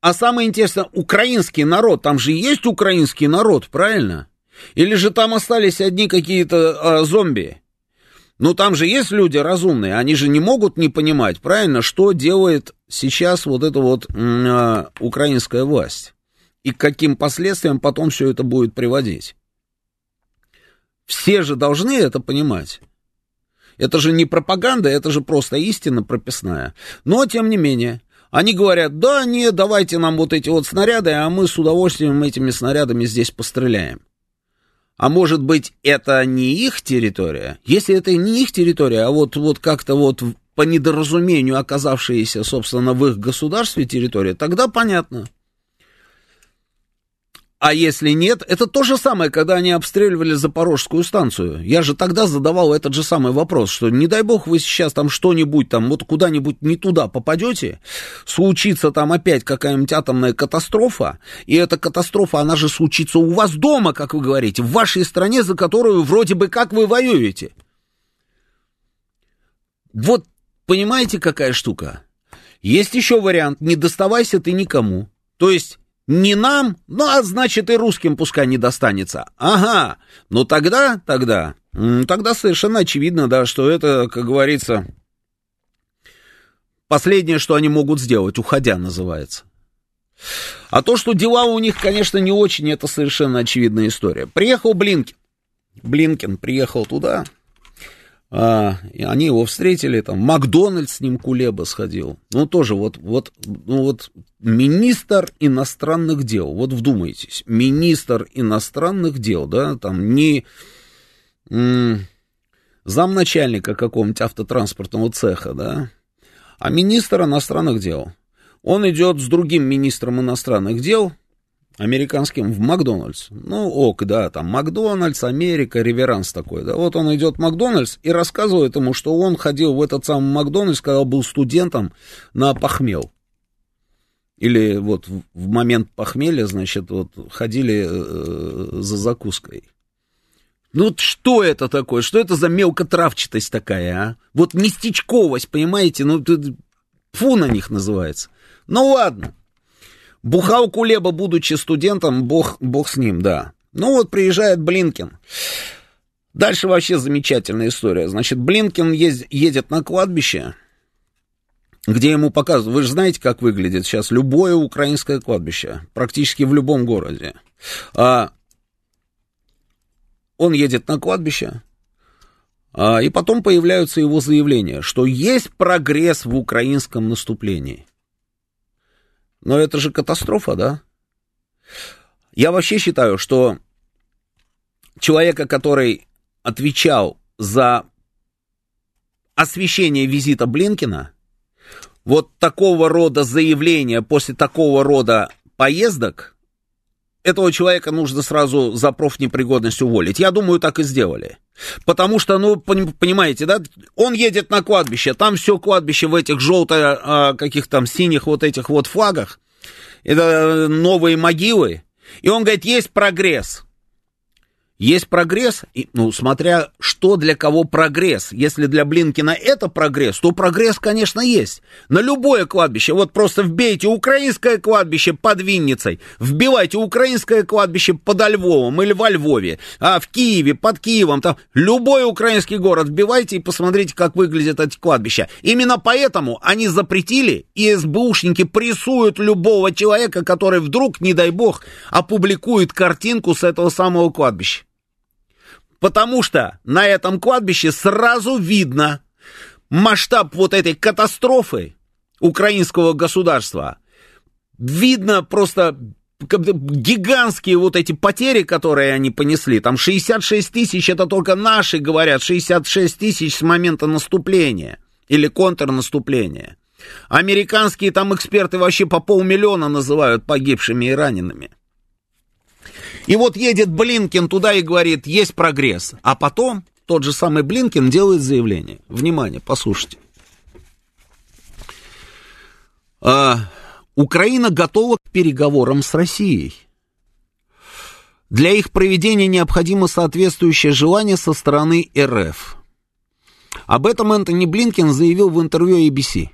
А самое интересное, украинский народ, там же есть украинский народ, правильно? Или же там остались одни какие-то а, зомби? Ну, там же есть люди разумные, они же не могут не понимать, правильно, что делает сейчас вот эта вот э, украинская власть. И к каким последствиям потом все это будет приводить. Все же должны это понимать. Это же не пропаганда, это же просто истина прописная. Но, тем не менее, они говорят, да, не, давайте нам вот эти вот снаряды, а мы с удовольствием этими снарядами здесь постреляем. А может быть, это не их территория? Если это не их территория, а вот, вот как-то вот по недоразумению оказавшаяся, собственно, в их государстве территория, тогда понятно. А если нет, это то же самое, когда они обстреливали Запорожскую станцию. Я же тогда задавал этот же самый вопрос, что не дай бог вы сейчас там что-нибудь там, вот куда-нибудь не туда попадете, случится там опять какая-нибудь атомная катастрофа, и эта катастрофа, она же случится у вас дома, как вы говорите, в вашей стране, за которую вроде бы как вы воюете. Вот понимаете, какая штука? Есть еще вариант, не доставайся ты никому. То есть не нам, ну, а значит и русским пускай не достанется. Ага, ну тогда, тогда, тогда совершенно очевидно, да, что это, как говорится, последнее, что они могут сделать, уходя называется. А то, что дела у них, конечно, не очень, это совершенно очевидная история. Приехал Блинкин. Блинкин приехал туда, а, и они его встретили, там, Макдональдс с ним Кулеба сходил. Ну, тоже вот, вот, ну, вот министр иностранных дел, вот вдумайтесь, министр иностранных дел, да, там не м- замначальника какого-нибудь автотранспортного цеха, да, а министр иностранных дел. Он идет с другим министром иностранных дел, американским в Макдональдс. Ну, ок, да, там Макдональдс, Америка, реверанс такой, да. Вот он идет в Макдональдс и рассказывает ему, что он ходил в этот самый Макдональдс, когда был студентом на похмел. Или вот в момент похмелья, значит, вот ходили э, за закуской. Ну вот что это такое? Что это за мелкотравчатость такая, а? Вот местечковость, понимаете? Ну, фу на них называется. Ну ладно. Бухал Кулеба, будучи студентом, бог, бог с ним, да. Ну вот приезжает Блинкин. Дальше вообще замечательная история. Значит, Блинкин ез, едет на кладбище, где ему показывают, вы же знаете, как выглядит сейчас любое украинское кладбище, практически в любом городе. А, он едет на кладбище, а, и потом появляются его заявления, что есть прогресс в украинском наступлении. Но это же катастрофа, да? Я вообще считаю, что человека, который отвечал за освещение визита Блинкина, вот такого рода заявления после такого рода поездок, этого человека нужно сразу за профнепригодность уволить. Я думаю, так и сделали. Потому что, ну, понимаете, да, он едет на кладбище, там все кладбище в этих желто а, каких там синих вот этих вот флагах, это новые могилы, и он говорит, есть прогресс. Есть прогресс, и, ну, смотря что для кого прогресс. Если для Блинкина это прогресс, то прогресс, конечно, есть. На любое кладбище, вот просто вбейте украинское кладбище под Винницей, вбивайте украинское кладбище под Львовом или во Львове, а в Киеве, под Киевом, там любой украинский город вбивайте и посмотрите, как выглядят эти кладбища. Именно поэтому они запретили, и СБУшники прессуют любого человека, который вдруг, не дай бог, опубликует картинку с этого самого кладбища. Потому что на этом кладбище сразу видно масштаб вот этой катастрофы украинского государства. Видно просто гигантские вот эти потери, которые они понесли. Там 66 тысяч, это только наши говорят, 66 тысяч с момента наступления или контрнаступления. Американские там эксперты вообще по полмиллиона называют погибшими и ранеными. И вот едет Блинкин туда и говорит, есть прогресс. А потом тот же самый Блинкин делает заявление. Внимание, послушайте. А, Украина готова к переговорам с Россией. Для их проведения необходимо соответствующее желание со стороны РФ. Об этом Энтони Блинкин заявил в интервью ABC.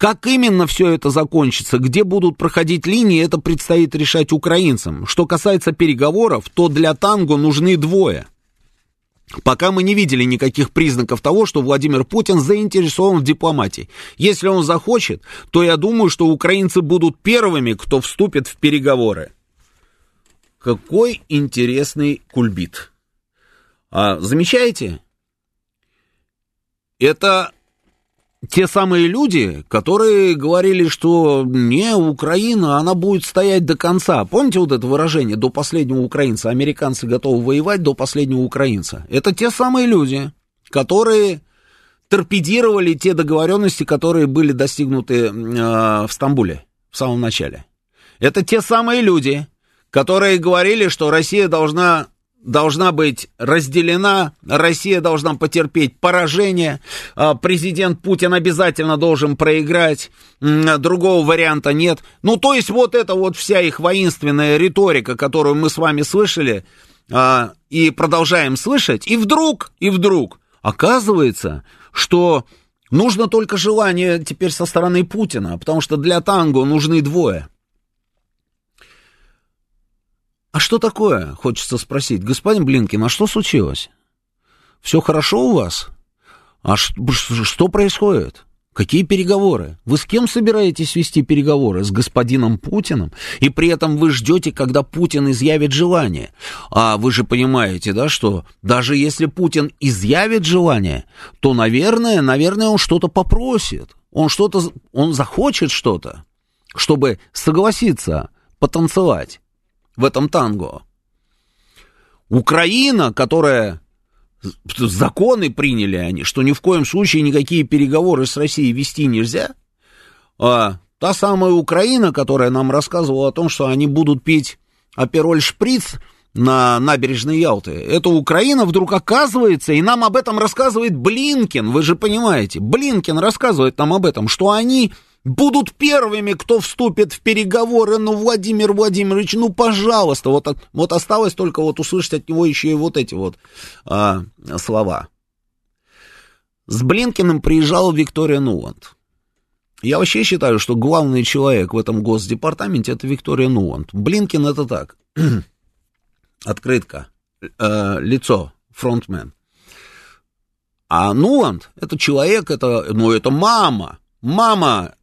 Как именно все это закончится, где будут проходить линии, это предстоит решать украинцам. Что касается переговоров, то для танго нужны двое. Пока мы не видели никаких признаков того, что Владимир Путин заинтересован в дипломатии. Если он захочет, то я думаю, что украинцы будут первыми, кто вступит в переговоры. Какой интересный кульбит. А, замечаете? Это те самые люди, которые говорили, что не, Украина, она будет стоять до конца. Помните вот это выражение «до последнего украинца»? Американцы готовы воевать до последнего украинца. Это те самые люди, которые торпедировали те договоренности, которые были достигнуты э, в Стамбуле в самом начале. Это те самые люди, которые говорили, что Россия должна должна быть разделена, Россия должна потерпеть поражение, а, президент Путин обязательно должен проиграть, другого варианта нет. Ну, то есть вот это вот вся их воинственная риторика, которую мы с вами слышали а, и продолжаем слышать, и вдруг, и вдруг оказывается, что нужно только желание теперь со стороны Путина, потому что для танго нужны двое – а что такое, хочется спросить. Господин Блинкин, а что случилось? Все хорошо у вас? А что происходит? Какие переговоры? Вы с кем собираетесь вести переговоры? С господином Путиным? И при этом вы ждете, когда Путин изъявит желание. А вы же понимаете, да, что даже если Путин изъявит желание, то, наверное, наверное, он что-то попросит. Он что-то, он захочет что-то, чтобы согласиться потанцевать в этом танго. Украина, которая законы приняли они, что ни в коем случае никакие переговоры с Россией вести нельзя, а, та самая Украина, которая нам рассказывала о том, что они будут пить апероль шприц на набережной Ялты. Это Украина вдруг оказывается, и нам об этом рассказывает Блинкин, вы же понимаете. Блинкин рассказывает нам об этом, что они будут первыми, кто вступит в переговоры. Ну, Владимир Владимирович, ну, пожалуйста. Вот, вот осталось только вот услышать от него еще и вот эти вот а, слова. С Блинкиным приезжала Виктория Нуланд. Я вообще считаю, что главный человек в этом госдепартаменте это Виктория Нуланд. Блинкин это так. Открытка. Э, лицо. Фронтмен. А Нуланд это человек, это, ну, это мама. Мама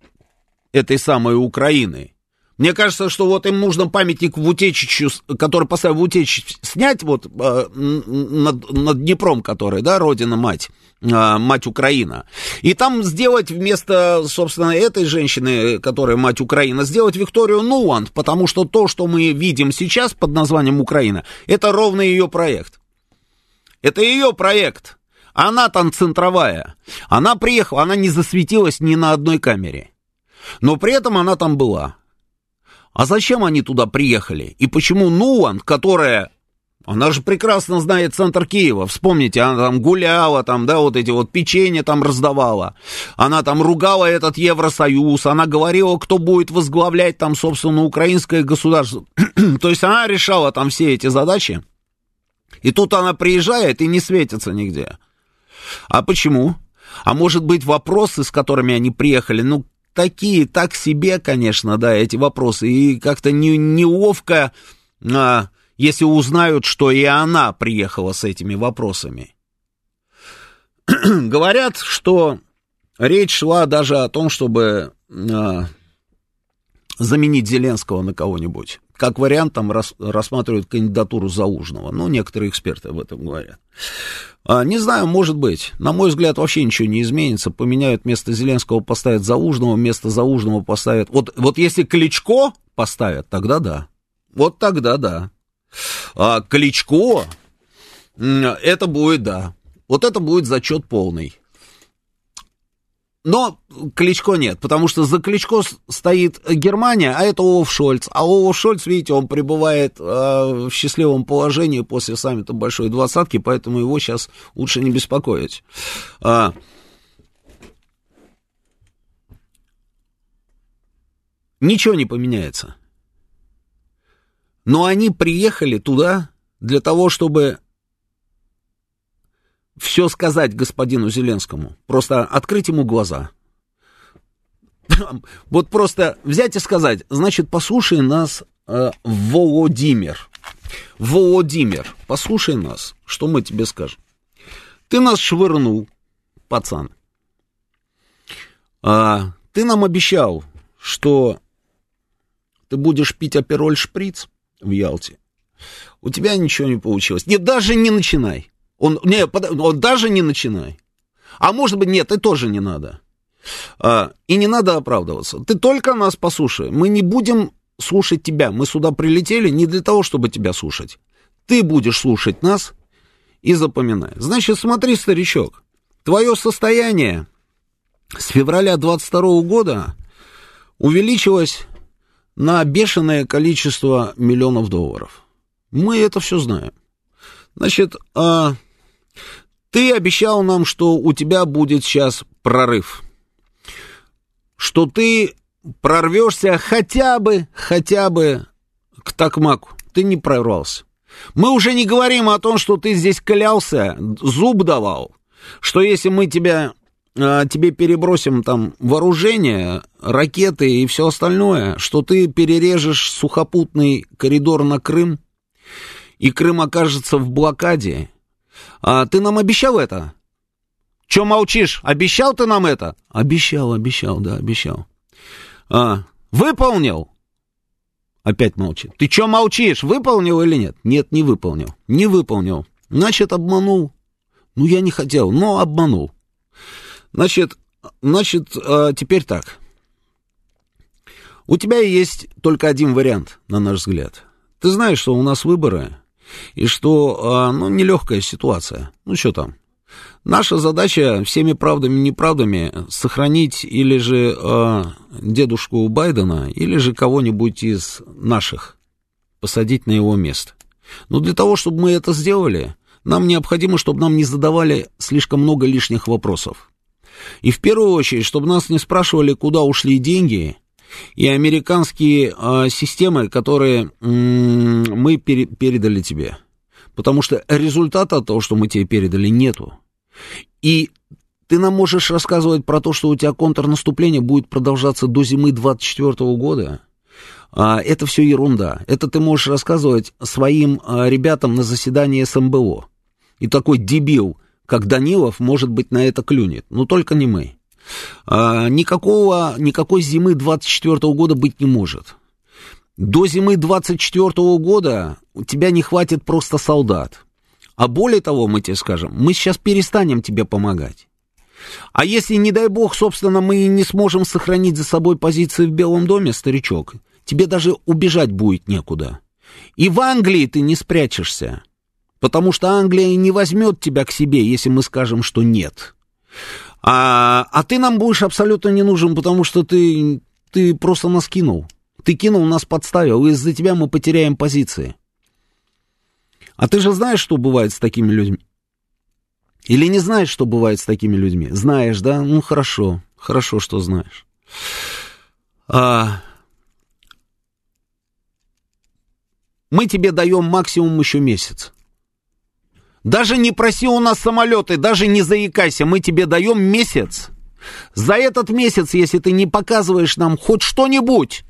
этой самой Украины. Мне кажется, что вот им нужно памятник в Утечичу, который поставил в Утечич, снять вот э, над, над Днепром, который, да, родина-мать, э, мать Украина. И там сделать вместо, собственно, этой женщины, которая мать Украина, сделать Викторию Нуланд, потому что то, что мы видим сейчас под названием Украина, это ровно ее проект. Это ее проект. Она там центровая. Она приехала, она не засветилась ни на одной камере. Но при этом она там была. А зачем они туда приехали? И почему Нуан, которая... Она же прекрасно знает центр Киева. Вспомните, она там гуляла, там, да, вот эти вот печенье там раздавала. Она там ругала этот Евросоюз. Она говорила, кто будет возглавлять там, собственно, украинское государство. То есть она решала там все эти задачи. И тут она приезжает и не светится нигде. А почему? А может быть, вопросы, с которыми они приехали, ну, такие, так себе, конечно, да, эти вопросы. И как-то не, неловко, а, если узнают, что и она приехала с этими вопросами. Говорят, что речь шла даже о том, чтобы а, заменить Зеленского на кого-нибудь. Как вариант, там рас, рассматривают кандидатуру Заужного. Ну, некоторые эксперты об этом говорят. А, не знаю, может быть. На мой взгляд, вообще ничего не изменится. Поменяют вместо Зеленского, поставят Заужного, вместо Заужного поставят... Вот, вот если Кличко поставят, тогда да. Вот тогда да. А Кличко, это будет да. Вот это будет зачет полный. Но Кличко нет, потому что за Кличко стоит Германия, а это Олаф Шольц. А Олаф Шольц, видите, он пребывает э, в счастливом положении после саммита Большой Двадцатки, поэтому его сейчас лучше не беспокоить. А, ничего не поменяется. Но они приехали туда для того, чтобы все сказать господину Зеленскому, просто открыть ему глаза. Вот просто взять и сказать, значит, послушай нас, э, Володимир. Володимир, послушай нас, что мы тебе скажем. Ты нас швырнул, пацан. А, ты нам обещал, что ты будешь пить апероль шприц в Ялте. У тебя ничего не получилось. Нет, даже не начинай. Он, не, он даже не начинай. А может быть, нет, и тоже не надо. А, и не надо оправдываться. Ты только нас послушай. Мы не будем слушать тебя. Мы сюда прилетели не для того, чтобы тебя слушать. Ты будешь слушать нас и запоминай. Значит, смотри, старичок, твое состояние с февраля 22 года увеличилось на бешеное количество миллионов долларов. Мы это все знаем. Значит, а, ты обещал нам, что у тебя будет сейчас прорыв. Что ты прорвешься хотя бы, хотя бы к Такмаку. Ты не прорвался. Мы уже не говорим о том, что ты здесь клялся, зуб давал, что если мы тебя, а, тебе перебросим там вооружение, ракеты и все остальное, что ты перережешь сухопутный коридор на Крым, и Крым окажется в блокаде, а, ты нам обещал это? Че молчишь? Обещал ты нам это? Обещал, обещал, да, обещал. А, выполнил? Опять молчит. Ты что молчишь? Выполнил или нет? Нет, не выполнил. Не выполнил. Значит, обманул. Ну, я не хотел, но обманул. Значит, значит, а, теперь так. У тебя есть только один вариант, на наш взгляд. Ты знаешь, что у нас выборы, и что, а, ну, нелегкая ситуация. Ну, что там? Наша задача всеми правдами и неправдами сохранить или же э, дедушку Байдена, или же кого-нибудь из наших, посадить на его место. Но для того, чтобы мы это сделали, нам необходимо, чтобы нам не задавали слишком много лишних вопросов. И в первую очередь, чтобы нас не спрашивали, куда ушли деньги, и американские э, системы, которые м- мы пере- передали тебе. Потому что результата того, что мы тебе передали, нету. И ты нам можешь рассказывать про то, что у тебя контрнаступление будет продолжаться до зимы 24 года. А, это все ерунда. Это ты можешь рассказывать своим а, ребятам на заседании СМБО. И такой дебил, как Данилов, может быть, на это клюнет. Но только не мы. А, никакого, никакой зимы 24 года быть не может. До зимы 24 года у тебя не хватит просто солдат. А более того, мы тебе скажем, мы сейчас перестанем тебе помогать. А если, не дай бог, собственно, мы не сможем сохранить за собой позиции в Белом доме, старичок, тебе даже убежать будет некуда. И в Англии ты не спрячешься, потому что Англия не возьмет тебя к себе, если мы скажем, что нет. А, а ты нам будешь абсолютно не нужен, потому что ты, ты просто нас кинул. Ты кинул, нас подставил, из-за тебя мы потеряем позиции. А ты же знаешь, что бывает с такими людьми? Или не знаешь, что бывает с такими людьми? Знаешь, да? Ну, хорошо. Хорошо, что знаешь. А... Мы тебе даем максимум еще месяц. Даже не проси у нас самолеты, даже не заикайся, мы тебе даем месяц. За этот месяц, если ты не показываешь нам хоть что-нибудь,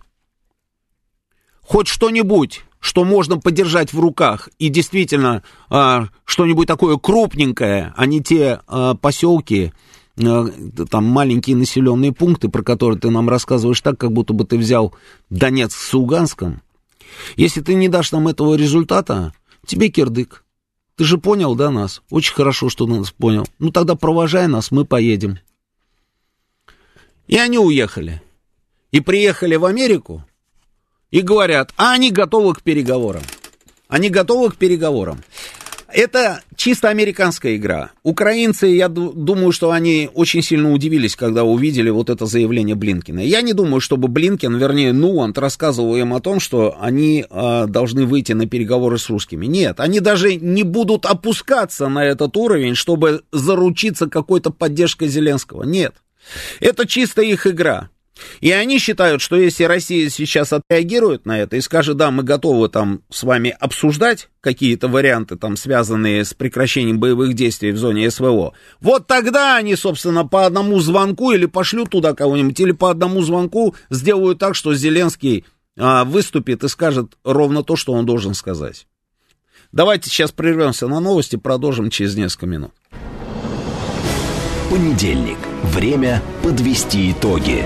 хоть что-нибудь, что можно подержать в руках, и действительно а, что-нибудь такое крупненькое, а не те а, поселки, а, там маленькие населенные пункты, про которые ты нам рассказываешь так, как будто бы ты взял Донецк с Луганском. Если ты не дашь нам этого результата, тебе кирдык. Ты же понял, да, нас? Очень хорошо, что нас понял. Ну тогда провожай нас, мы поедем. И они уехали. И приехали в Америку, и говорят, а они готовы к переговорам. Они готовы к переговорам. Это чисто американская игра. Украинцы, я думаю, что они очень сильно удивились, когда увидели вот это заявление Блинкина. Я не думаю, чтобы Блинкин, вернее, Нуант рассказывал им о том, что они э, должны выйти на переговоры с русскими. Нет, они даже не будут опускаться на этот уровень, чтобы заручиться какой-то поддержкой Зеленского. Нет. Это чисто их игра. И они считают, что если Россия сейчас отреагирует на это и скажет, да, мы готовы там с вами обсуждать какие-то варианты, там, связанные с прекращением боевых действий в зоне СВО, вот тогда они, собственно, по одному звонку или пошлют туда кого-нибудь, или по одному звонку сделают так, что Зеленский а, выступит и скажет ровно то, что он должен сказать. Давайте сейчас прервемся на новости, продолжим через несколько минут. Понедельник. Время подвести итоги.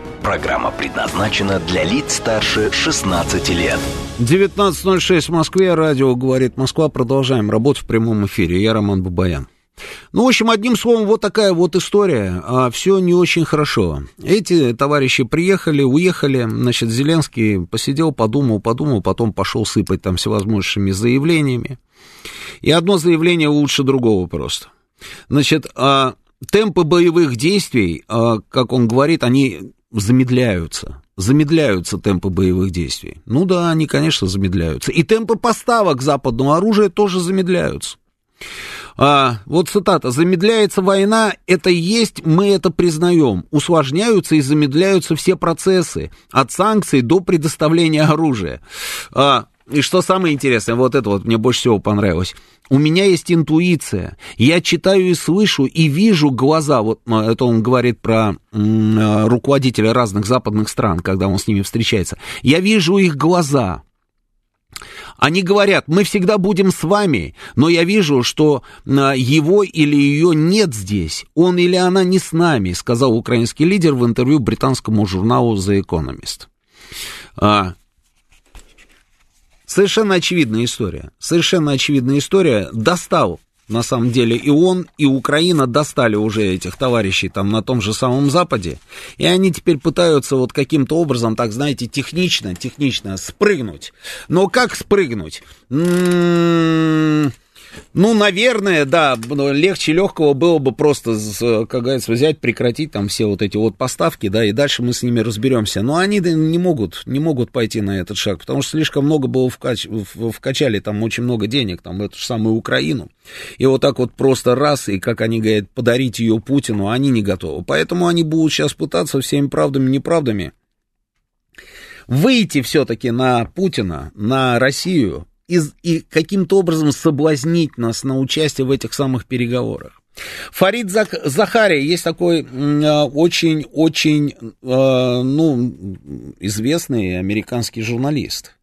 Программа предназначена для лиц старше 16 лет. 19.06 в Москве, радио «Говорит Москва». Продолжаем работу в прямом эфире. Я Роман Бабаян. Ну, в общем, одним словом, вот такая вот история. А все не очень хорошо. Эти товарищи приехали, уехали. Значит, Зеленский посидел, подумал, подумал, потом пошел сыпать там всевозможными заявлениями. И одно заявление лучше другого просто. Значит, а, темпы боевых действий, а, как он говорит, они замедляются. Замедляются темпы боевых действий. Ну да, они, конечно, замедляются. И темпы поставок западного оружия тоже замедляются. А, вот цитата. «Замедляется война, это есть, мы это признаем. Усложняются и замедляются все процессы, от санкций до предоставления оружия». А, и что самое интересное, вот это вот мне больше всего понравилось. У меня есть интуиция. Я читаю и слышу, и вижу глаза. Вот ну, это он говорит про м, руководителя разных западных стран, когда он с ними встречается. Я вижу их глаза. Они говорят, мы всегда будем с вами, но я вижу, что его или ее нет здесь, он или она не с нами, сказал украинский лидер в интервью британскому журналу The Economist. Совершенно очевидная история. Совершенно очевидная история. Достал на самом деле и он, и Украина достали уже этих товарищей там на том же самом Западе, и они теперь пытаются вот каким-то образом, так знаете, технично, технично спрыгнуть. Но как спрыгнуть? М-м-м- ну, наверное, да, легче легкого было бы просто, как говорится, взять, прекратить там все вот эти вот поставки, да, и дальше мы с ними разберемся. Но они не могут, не могут пойти на этот шаг, потому что слишком много было вкач... вкачали там очень много денег, там, эту же самую Украину. И вот так вот просто раз, и, как они говорят, подарить ее Путину, они не готовы. Поэтому они будут сейчас пытаться всеми правдами, неправдами выйти все-таки на Путина, на Россию, и, и каким-то образом соблазнить нас на участие в этих самых переговорах. Фарид Зах, Захария есть такой очень-очень, а, ну, известный американский журналист.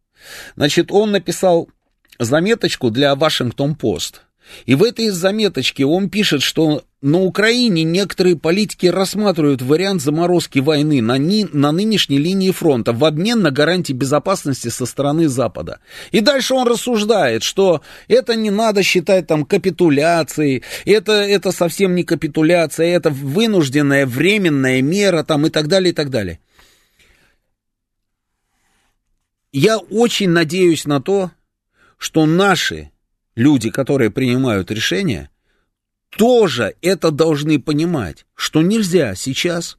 Значит, он написал заметочку для Вашингтон-Пост – и в этой заметочке он пишет, что на Украине некоторые политики рассматривают вариант заморозки войны на, ни, на нынешней линии фронта в обмен на гарантии безопасности со стороны Запада. И дальше он рассуждает, что это не надо считать там капитуляцией, это, это совсем не капитуляция, это вынужденная временная мера там и так далее, и так далее. Я очень надеюсь на то, что наши люди, которые принимают решения, тоже это должны понимать, что нельзя сейчас,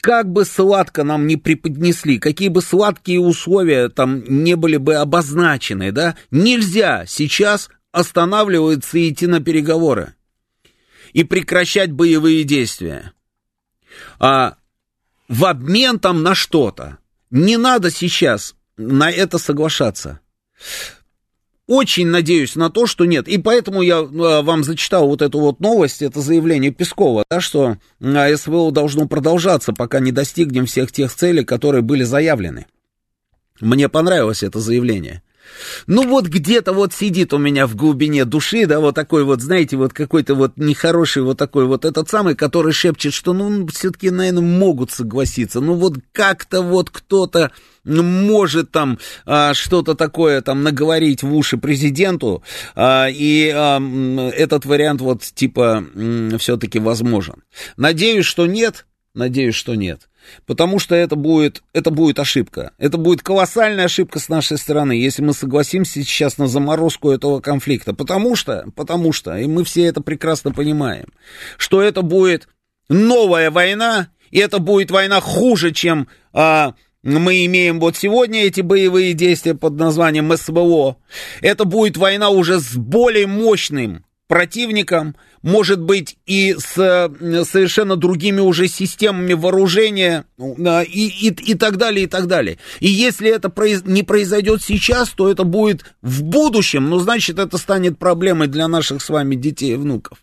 как бы сладко нам не преподнесли, какие бы сладкие условия там не были бы обозначены, да, нельзя сейчас останавливаться и идти на переговоры и прекращать боевые действия. А в обмен там на что-то. Не надо сейчас на это соглашаться очень надеюсь на то, что нет. И поэтому я э, вам зачитал вот эту вот новость, это заявление Пескова, да, что СВО должно продолжаться, пока не достигнем всех тех целей, которые были заявлены. Мне понравилось это заявление. Ну вот где-то вот сидит у меня в глубине души, да, вот такой вот, знаете, вот какой-то вот нехороший вот такой вот этот самый, который шепчет, что ну все-таки, наверное, могут согласиться. Ну вот как-то вот кто-то может там а, что-то такое там наговорить в уши президенту, а, и а, этот вариант вот типа все-таки возможен. Надеюсь, что нет, надеюсь, что нет. Потому что это будет, это будет ошибка. Это будет колоссальная ошибка с нашей стороны, если мы согласимся сейчас на заморозку этого конфликта. Потому что, потому что, и мы все это прекрасно понимаем, что это будет новая война, и это будет война хуже, чем а, мы имеем вот сегодня эти боевые действия под названием СВО. Это будет война уже с более мощным противником, может быть, и с совершенно другими уже системами вооружения и, и, и так далее, и так далее. И если это не произойдет сейчас, то это будет в будущем, ну, значит, это станет проблемой для наших с вами детей и внуков.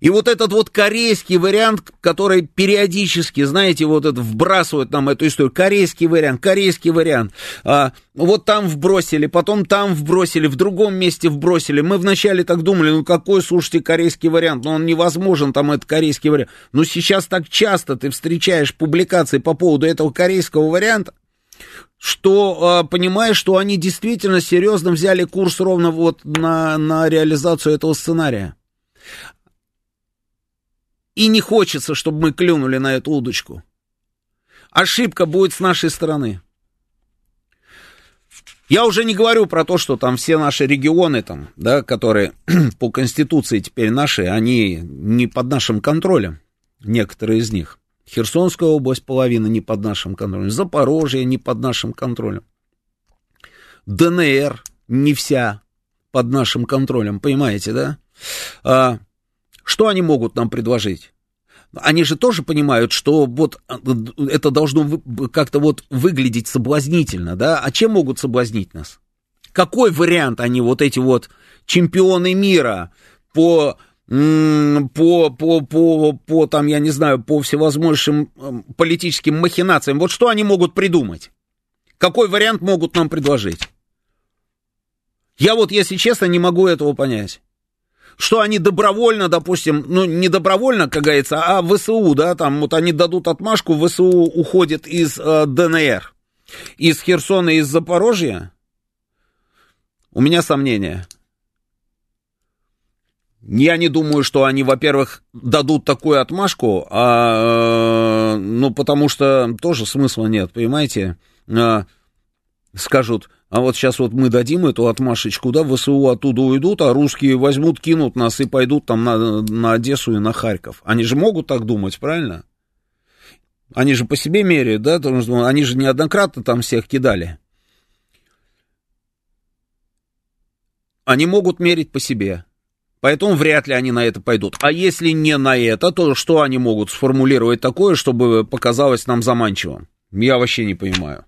И вот этот вот корейский вариант, который периодически, знаете, вот это вбрасывают нам эту историю, корейский вариант, корейский вариант, а, вот там вбросили, потом там вбросили, в другом месте вбросили. Мы вначале так думали, ну какой, слушайте, корейский вариант, ну он невозможен, там этот корейский вариант. Но сейчас так часто ты встречаешь публикации по поводу этого корейского варианта, что э, понимаешь, что они действительно серьезно взяли курс ровно вот на, на реализацию этого сценария. И не хочется, чтобы мы клюнули на эту удочку. Ошибка будет с нашей стороны. Я уже не говорю про то, что там все наши регионы, там, да, которые по Конституции теперь наши, они не под нашим контролем, некоторые из них. Херсонская область половина не под нашим контролем, Запорожье не под нашим контролем, ДНР не вся под нашим контролем, понимаете, да? А, что они могут нам предложить? Они же тоже понимают, что вот э, это должно как-то вот выглядеть соблазнительно, да? А чем могут соблазнить нас? Какой вариант они, вот эти вот чемпионы мира по по, по, по, по, там, я не знаю, по всевозможным эм, политическим махинациям. Вот что они могут придумать? Какой вариант могут нам предложить? Я вот, если честно, не могу этого понять что они добровольно, допустим, ну, не добровольно, как говорится, а ВСУ, да, там вот они дадут отмашку, ВСУ уходит из э, ДНР. из Херсона из Запорожья, у меня сомнения. Я не думаю, что они, во-первых, дадут такую отмашку, а, э, ну, потому что тоже смысла нет, понимаете? А, скажут, а вот сейчас вот мы дадим эту отмашечку, да, ВСУ оттуда уйдут, а русские возьмут, кинут нас и пойдут там на, на Одессу и на Харьков. Они же могут так думать, правильно? Они же по себе меряют, да, потому что они же неоднократно там всех кидали. Они могут мерить по себе. Поэтому вряд ли они на это пойдут. А если не на это, то что они могут сформулировать такое, чтобы показалось нам заманчивым? Я вообще не понимаю.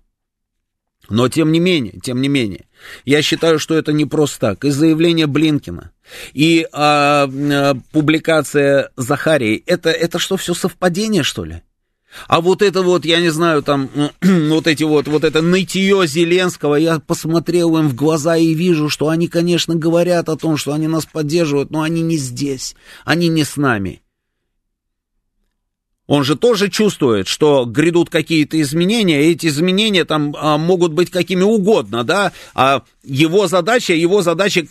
Но тем не менее, тем не менее, я считаю, что это не просто так. И заявление Блинкина, и а, а, публикация Захарии, это, это что, все совпадение, что ли? А вот это вот, я не знаю, там, вот эти вот, вот это нытье Зеленского, я посмотрел им в глаза и вижу, что они, конечно, говорят о том, что они нас поддерживают, но они не здесь, они не с нами. Он же тоже чувствует, что грядут какие-то изменения, и эти изменения там а, могут быть какими угодно, да, а его задача, его задача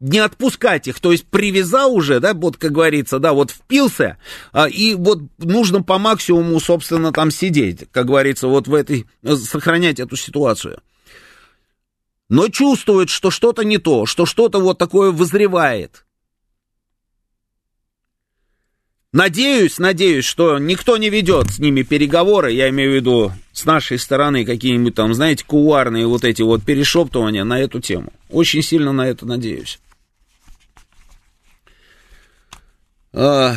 не отпускать их, то есть привязал уже, да, вот как говорится, да, вот впился, а, и вот нужно по максимуму, собственно, там сидеть, как говорится, вот в этой, сохранять эту ситуацию. Но чувствует, что что-то не то, что что-то вот такое вызревает. Надеюсь, надеюсь, что никто не ведет с ними переговоры, я имею в виду с нашей стороны какие-нибудь там, знаете, куарные вот эти вот перешептывания на эту тему. Очень сильно на это надеюсь. А,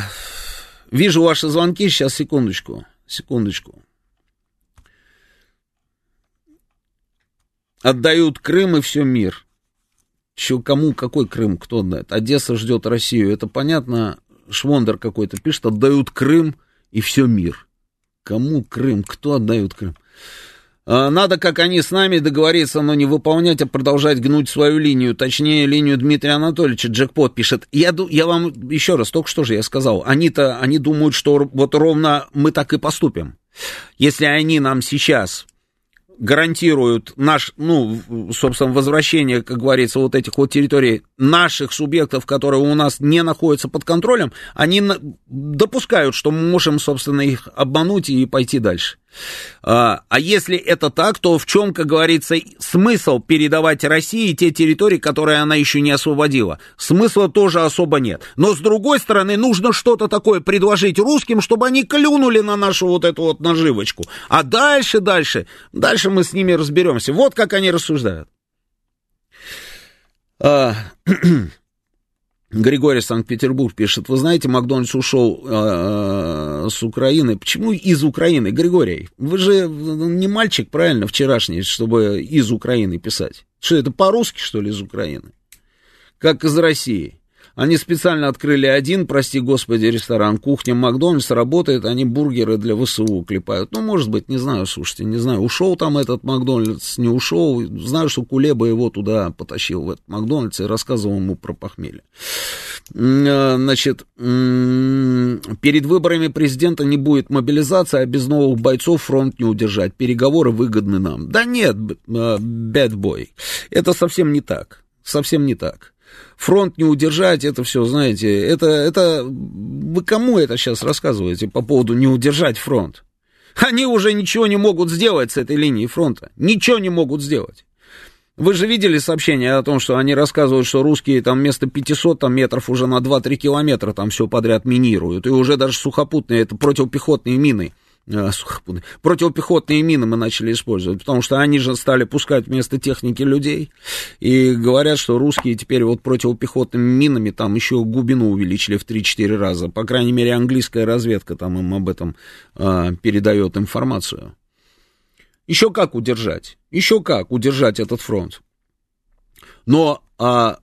вижу ваши звонки, сейчас, секундочку, секундочку. Отдают Крым и все мир. Че, кому, какой Крым, кто отдает? Одесса ждет Россию, это понятно. Швондер какой-то пишет, отдают Крым и все мир. Кому Крым, кто отдает Крым? А, надо, как они с нами, договориться, но не выполнять, а продолжать гнуть свою линию, точнее, линию Дмитрия Анатольевича. Джекпот пишет. Я, я вам еще раз, только что же я сказал, они-то, они думают, что вот ровно мы так и поступим. Если они нам сейчас гарантируют наш, ну, собственно, возвращение, как говорится, вот этих вот территорий наших субъектов, которые у нас не находятся под контролем, они допускают, что мы можем, собственно, их обмануть и пойти дальше. А, а если это так, то в чем, как говорится, смысл передавать России те территории, которые она еще не освободила? Смысла тоже особо нет. Но, с другой стороны, нужно что-то такое предложить русским, чтобы они клюнули на нашу вот эту вот наживочку. А дальше, дальше, дальше мы с ними разберемся. Вот как они рассуждают. Григорий Санкт-Петербург пишет, вы знаете, Макдональдс ушел э, с Украины. Почему из Украины? Григорий, вы же не мальчик, правильно, вчерашний, чтобы из Украины писать. Что это по-русски, что ли, из Украины? Как из России. Они специально открыли один, прости господи, ресторан, кухня Макдональдс работает, они бургеры для ВСУ клепают. Ну, может быть, не знаю, слушайте, не знаю, ушел там этот Макдональдс, не ушел. Знаю, что Кулеба его туда потащил, в этот Макдональдс, и рассказывал ему про похмелье. Э, значит, перед выборами президента не будет мобилизации, а без новых бойцов фронт не удержать. Переговоры выгодны нам. Да нет, bad boy. Это совсем не так. Совсем не так фронт не удержать, это все, знаете, это, это, вы кому это сейчас рассказываете по поводу не удержать фронт? Они уже ничего не могут сделать с этой линии фронта, ничего не могут сделать. Вы же видели сообщение о том, что они рассказывают, что русские там вместо 500 там, метров уже на 2-3 километра там все подряд минируют, и уже даже сухопутные, это противопехотные мины Э, противопехотные мины мы начали использовать, потому что они же стали пускать вместо техники людей, и говорят, что русские теперь вот противопехотными минами там еще глубину увеличили в 3-4 раза, по крайней мере, английская разведка там им об этом э, передает информацию. Еще как удержать, еще как удержать этот фронт. Но а,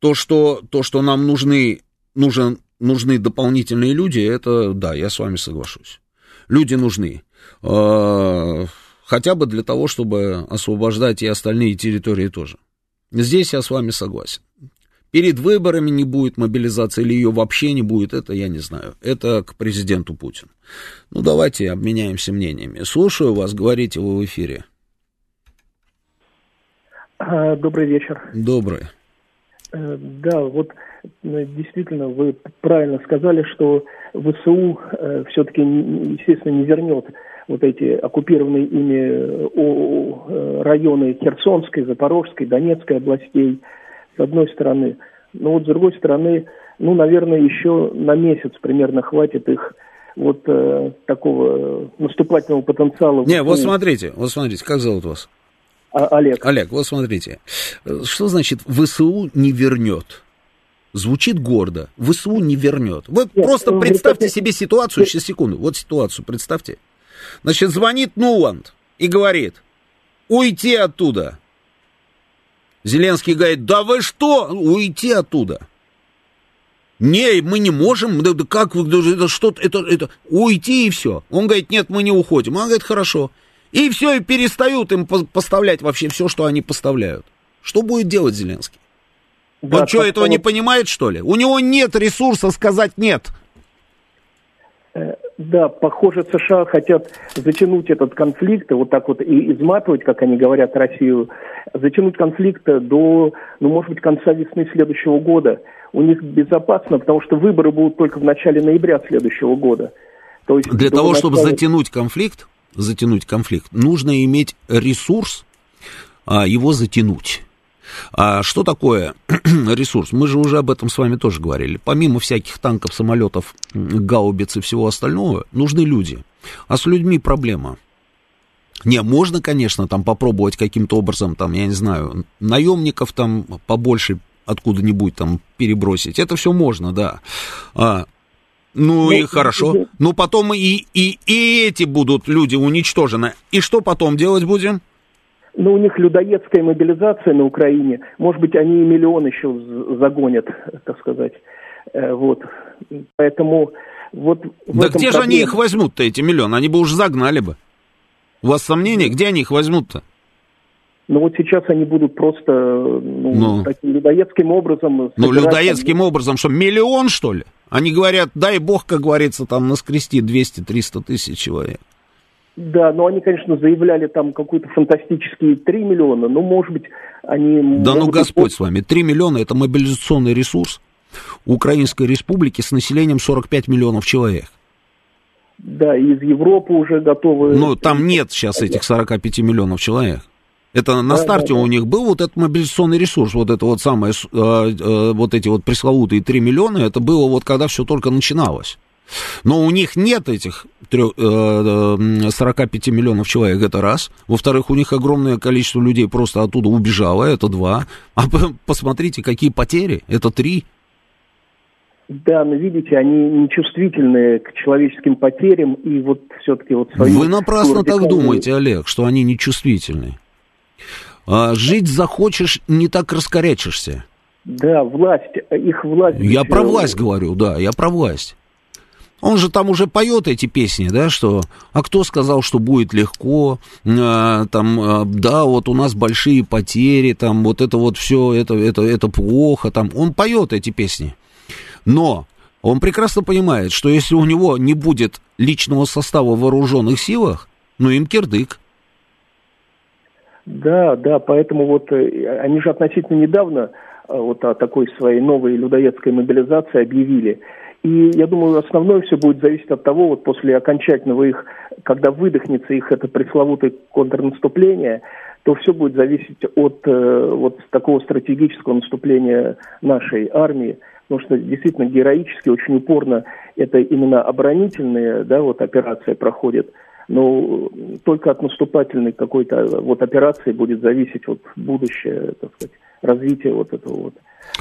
то, что, то, что нам нужны, нужен, нужны дополнительные люди, это да, я с вами соглашусь люди нужны. А, хотя бы для того, чтобы освобождать и остальные территории тоже. Здесь я с вами согласен. Перед выборами не будет мобилизации или ее вообще не будет, это я не знаю. Это к президенту Путину. Ну, давайте обменяемся мнениями. Слушаю вас, говорите вы в эфире. А, добрый вечер. Добрый. Э, да, вот э, действительно вы правильно сказали, что ВСУ э, все-таки, естественно, не вернет вот эти оккупированные ими районы Херсонской, Запорожской, Донецкой областей, с одной стороны. Но вот с другой стороны, ну, наверное, еще на месяц примерно хватит их вот э, такого наступательного потенциала. Не, вот смотрите, вот смотрите, как зовут вас? А, Олег. Олег, вот смотрите, что значит ВСУ не вернет? Звучит гордо. ВСУ не вернет. Вот Нет, просто ну, представьте это... себе ситуацию, сейчас секунду, вот ситуацию представьте. Значит, звонит Нуланд и говорит, уйти оттуда. Зеленский говорит, да вы что, уйти оттуда. Не, мы не можем, да, да как, это что-то, это, это, уйти и все. Он говорит, нет, мы не уходим. Он говорит, хорошо. И все, и перестают им поставлять вообще все, что они поставляют. Что будет делать Зеленский? Да, Он что, этого не понимает, что ли? У него нет ресурса сказать нет. Э, да, похоже, США хотят затянуть этот конфликт, вот так вот и изматывать, как они говорят, Россию, затянуть конфликт до, ну, может быть, конца весны следующего года. У них безопасно, потому что выборы будут только в начале ноября следующего года. То есть Для того, начала... чтобы затянуть конфликт, затянуть конфликт, нужно иметь ресурс а, его затянуть. А что такое ресурс? Мы же уже об этом с вами тоже говорили. Помимо всяких танков, самолетов, гаубиц и всего остального, нужны люди. А с людьми проблема. Не, можно, конечно, там попробовать каким-то образом, там, я не знаю, наемников там побольше откуда-нибудь там перебросить. Это все можно, да. А, ну, ну и хорошо. Ну потом и, и, и эти будут люди уничтожены. И что потом делать будем? Ну, у них людоедская мобилизация на Украине. Может быть, они и миллион еще загонят, так сказать. Э, вот. Поэтому вот... Да где проблема. же они их возьмут-то, эти миллионы? Они бы уже загнали бы. У вас сомнения, где они их возьмут-то? Ну вот сейчас они будут просто ну, ну. таким людоедским образом... Ну, людоедским там... образом, что, миллион, что ли? Они говорят, дай бог, как говорится, там наскрести 200-300 тысяч человек. Да, но они, конечно, заявляли там какую-то фантастические 3 миллиона, но, может быть, они... Да ну, Господь быть... с вами, 3 миллиона – это мобилизационный ресурс Украинской Республики с населением 45 миллионов человек. Да, из Европы уже готовы... Ну, там нет сейчас этих 45 миллионов человек. Это на старте да, да, у них был вот этот мобилизационный ресурс, вот это вот самое, э, э, вот эти вот пресловутые 3 миллиона, это было вот когда все только начиналось. Но у них нет этих 3, 45 э, миллионов человек, это раз. Во-вторых, у них огромное количество людей просто оттуда убежало, это два. А посмотрите, какие потери, это три. Да, но видите, они нечувствительны к человеческим потерям, и вот все-таки вот свою... Вы напрасно так думаете, Олег, что они нечувствительны. А, жить захочешь, не так раскорячишься. Да, власть, их власть... Я про власть говорю, да, я про власть. Он же там уже поет эти песни, да, что, а кто сказал, что будет легко, а, там, а, да, вот у нас большие потери, там, вот это вот все, это, это, это плохо, там, он поет эти песни. Но он прекрасно понимает, что если у него не будет личного состава в вооруженных силах, ну, им кирдык. Да, да, поэтому вот э, они же относительно недавно э, вот о такой своей новой людоедской мобилизации объявили. И я думаю, основное все будет зависеть от того, вот после окончательного их, когда выдохнется их это пресловутое контрнаступление, то все будет зависеть от э, вот такого стратегического наступления нашей армии, потому что действительно героически, очень упорно это именно оборонительные да, вот, операции проходят, но только от наступательной какой-то вот операции будет зависеть вот будущее, так сказать, развитие вот этого вот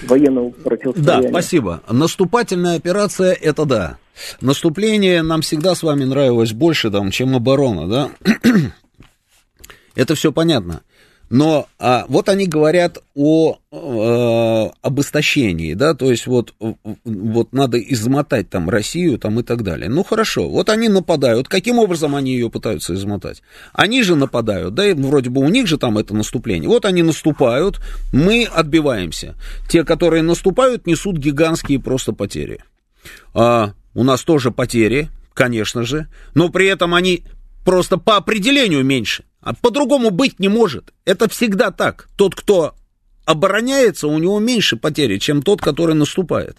военного противостояния. Да, спасибо. Наступательная операция, это да. Наступление нам всегда с вами нравилось больше, там, чем оборона, да? это все понятно. Но а, вот они говорят о, э, об истощении, да, то есть вот, вот надо измотать там Россию там и так далее. Ну хорошо, вот они нападают. Каким образом они ее пытаются измотать? Они же нападают, да, и вроде бы у них же там это наступление. Вот они наступают, мы отбиваемся. Те, которые наступают, несут гигантские просто потери. А, у нас тоже потери, конечно же, но при этом они просто по определению меньше. А по-другому быть не может. Это всегда так. Тот, кто обороняется, у него меньше потери, чем тот, который наступает.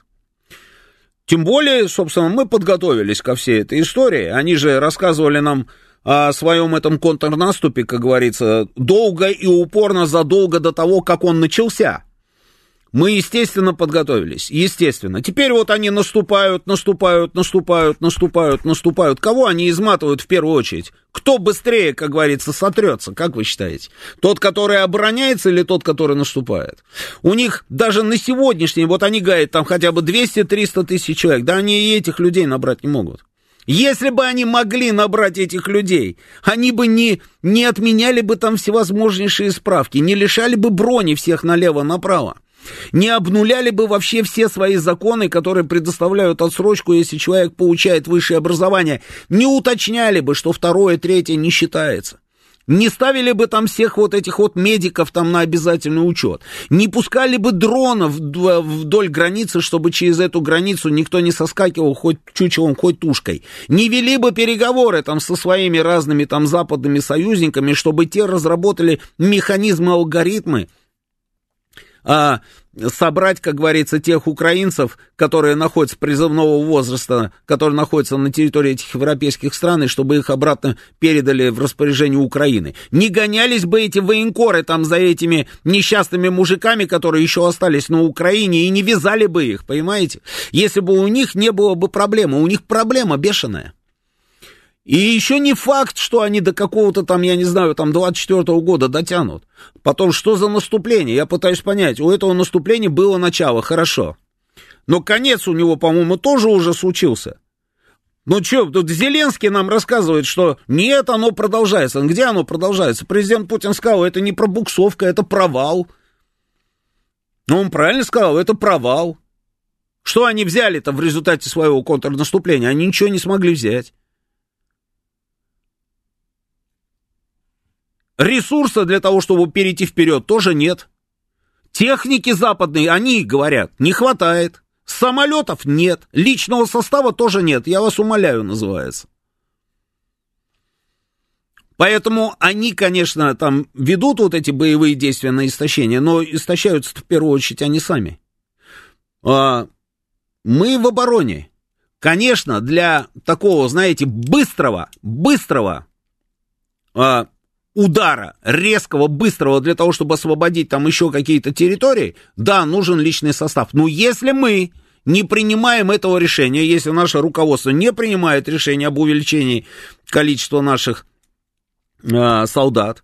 Тем более, собственно, мы подготовились ко всей этой истории. Они же рассказывали нам о своем этом контрнаступе, как говорится, долго и упорно задолго до того, как он начался. Мы, естественно, подготовились. Естественно. Теперь вот они наступают, наступают, наступают, наступают, наступают. Кого они изматывают в первую очередь? Кто быстрее, как говорится, сотрется? Как вы считаете? Тот, который обороняется или тот, который наступает? У них даже на сегодняшний, вот они говорят, там хотя бы 200-300 тысяч человек. Да они и этих людей набрать не могут. Если бы они могли набрать этих людей, они бы не, не отменяли бы там всевозможнейшие справки, не лишали бы брони всех налево-направо. Не обнуляли бы вообще все свои законы, которые предоставляют отсрочку, если человек получает высшее образование. Не уточняли бы, что второе, третье не считается. Не ставили бы там всех вот этих вот медиков там на обязательный учет. Не пускали бы дронов вдоль границы, чтобы через эту границу никто не соскакивал хоть чучелом, хоть тушкой. Не вели бы переговоры там со своими разными там западными союзниками, чтобы те разработали механизмы, алгоритмы, а, собрать, как говорится, тех украинцев, которые находятся призывного возраста, которые находятся на территории этих европейских стран, и чтобы их обратно передали в распоряжение Украины. Не гонялись бы эти военкоры там за этими несчастными мужиками, которые еще остались на Украине, и не вязали бы их, понимаете? Если бы у них не было бы проблемы. У них проблема бешеная. И еще не факт, что они до какого-то там, я не знаю, там 24 -го года дотянут. Потом, что за наступление? Я пытаюсь понять. У этого наступления было начало, хорошо. Но конец у него, по-моему, тоже уже случился. Ну что, тут Зеленский нам рассказывает, что нет, оно продолжается. Где оно продолжается? Президент Путин сказал, это не пробуксовка, это провал. Ну, он правильно сказал, это провал. Что они взяли-то в результате своего контрнаступления? Они ничего не смогли взять. Ресурса для того, чтобы перейти вперед, тоже нет. Техники западной, они говорят, не хватает. Самолетов нет, личного состава тоже нет, я вас умоляю, называется. Поэтому они, конечно, там ведут вот эти боевые действия на истощение, но истощаются в первую очередь они сами. А, мы в обороне. Конечно, для такого, знаете, быстрого, быстрого а, удара резкого, быстрого для того, чтобы освободить там еще какие-то территории, да, нужен личный состав. Но если мы не принимаем этого решения, если наше руководство не принимает решение об увеличении количества наших э, солдат,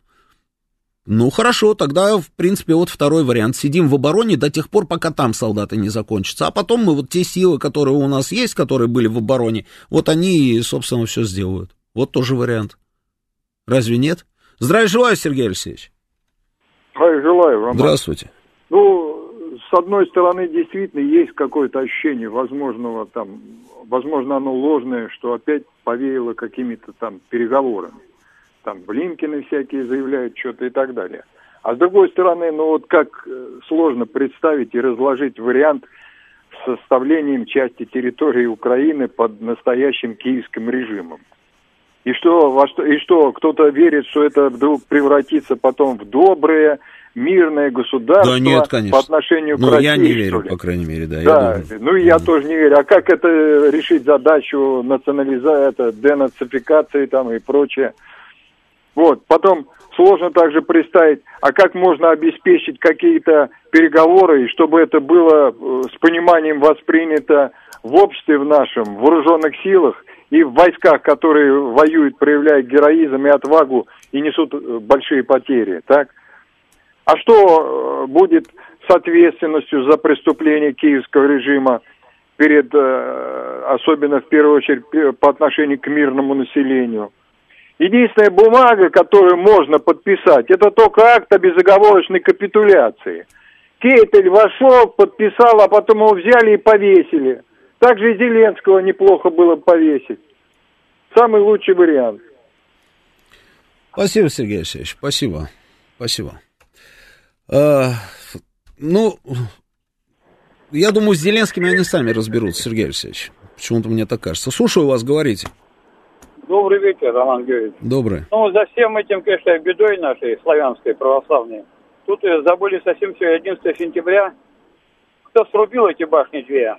ну хорошо, тогда, в принципе, вот второй вариант. Сидим в обороне до тех пор, пока там солдаты не закончатся. А потом мы вот те силы, которые у нас есть, которые были в обороне, вот они, собственно, все сделают. Вот тоже вариант. Разве нет? Здравия желаю, Сергей Алексеевич. Здравия желаю, Роман. Здравствуйте. Ну, с одной стороны, действительно есть какое-то ощущение возможного там, возможно, оно ложное, что опять повеяло какими-то там переговорами. Там Блинкины всякие заявляют что-то и так далее. А с другой стороны, ну вот как э, сложно представить и разложить вариант с составлением части территории Украины под настоящим киевским режимом. И что, во что, и что, кто-то верит, что это вдруг превратится потом в доброе, мирное государство да нет, конечно. по отношению к ну, России. я не верю, по крайней мере, да. Да, я ну и я тоже не верю. А как это решить задачу национализации, денацификации там и прочее? Вот, потом сложно также представить, а как можно обеспечить какие-то переговоры, чтобы это было э, с пониманием воспринято в обществе в нашем, в вооруженных силах, и в войсках, которые воюют, проявляют героизм и отвагу и несут э, большие потери, так? А что э, будет с ответственностью за преступление киевского режима перед, э, особенно в первую очередь по отношению к мирному населению? Единственная бумага, которую можно подписать, это только акт о безоговорочной капитуляции. Кейтель вошел, подписал, а потом его взяли и повесили. Также и Зеленского неплохо было повесить. Самый лучший вариант. Спасибо, Сергей Алексеевич, спасибо. Спасибо. А, ну, я думаю, с Зеленскими они сами разберутся, Сергей Алексеевич. Почему-то мне так кажется. Слушаю вас, говорите. Добрый вечер, Роман Георгиевич. Добрый. Ну, за всем этим, конечно, бедой нашей славянской, православной. Тут забыли совсем все 11 сентября. Кто срубил эти башни две?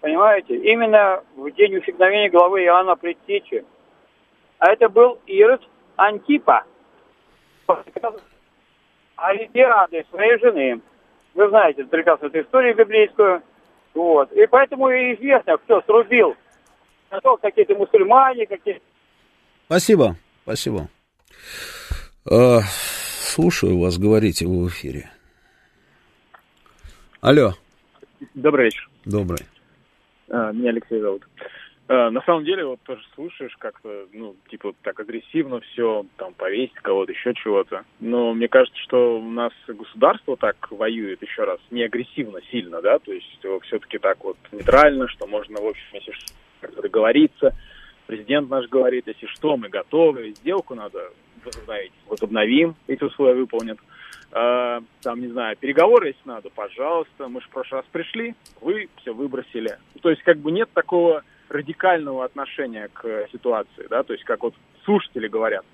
Понимаете? Именно в день усекновения главы Иоанна Предтечи. А это был Ирод Антипа. Олимпиады своей жены. Вы знаете прекрасно эту историю библейскую. Вот. И поэтому и известно, кто срубил а то какие-то мусульмане, какие Спасибо, спасибо. Э, слушаю вас, говорите в эфире. Алло. Добрый вечер. Добрый. А, меня Алексей зовут. А, на самом деле, вот тоже слушаешь как-то, ну, типа, так агрессивно все, там, повесить кого-то, еще чего-то. Но мне кажется, что у нас государство так воюет, еще раз, не агрессивно сильно, да, то есть все-таки так вот нейтрально, что можно, в общем, если договориться. Президент наш говорит, если что, мы готовы, сделку надо возобновить. Возобновим, эти условия выполнят. А, там, не знаю, переговоры, если надо, пожалуйста. Мы же в прошлый раз пришли, вы все выбросили. То есть, как бы нет такого радикального отношения к ситуации, да, то есть, как вот слушатели говорят,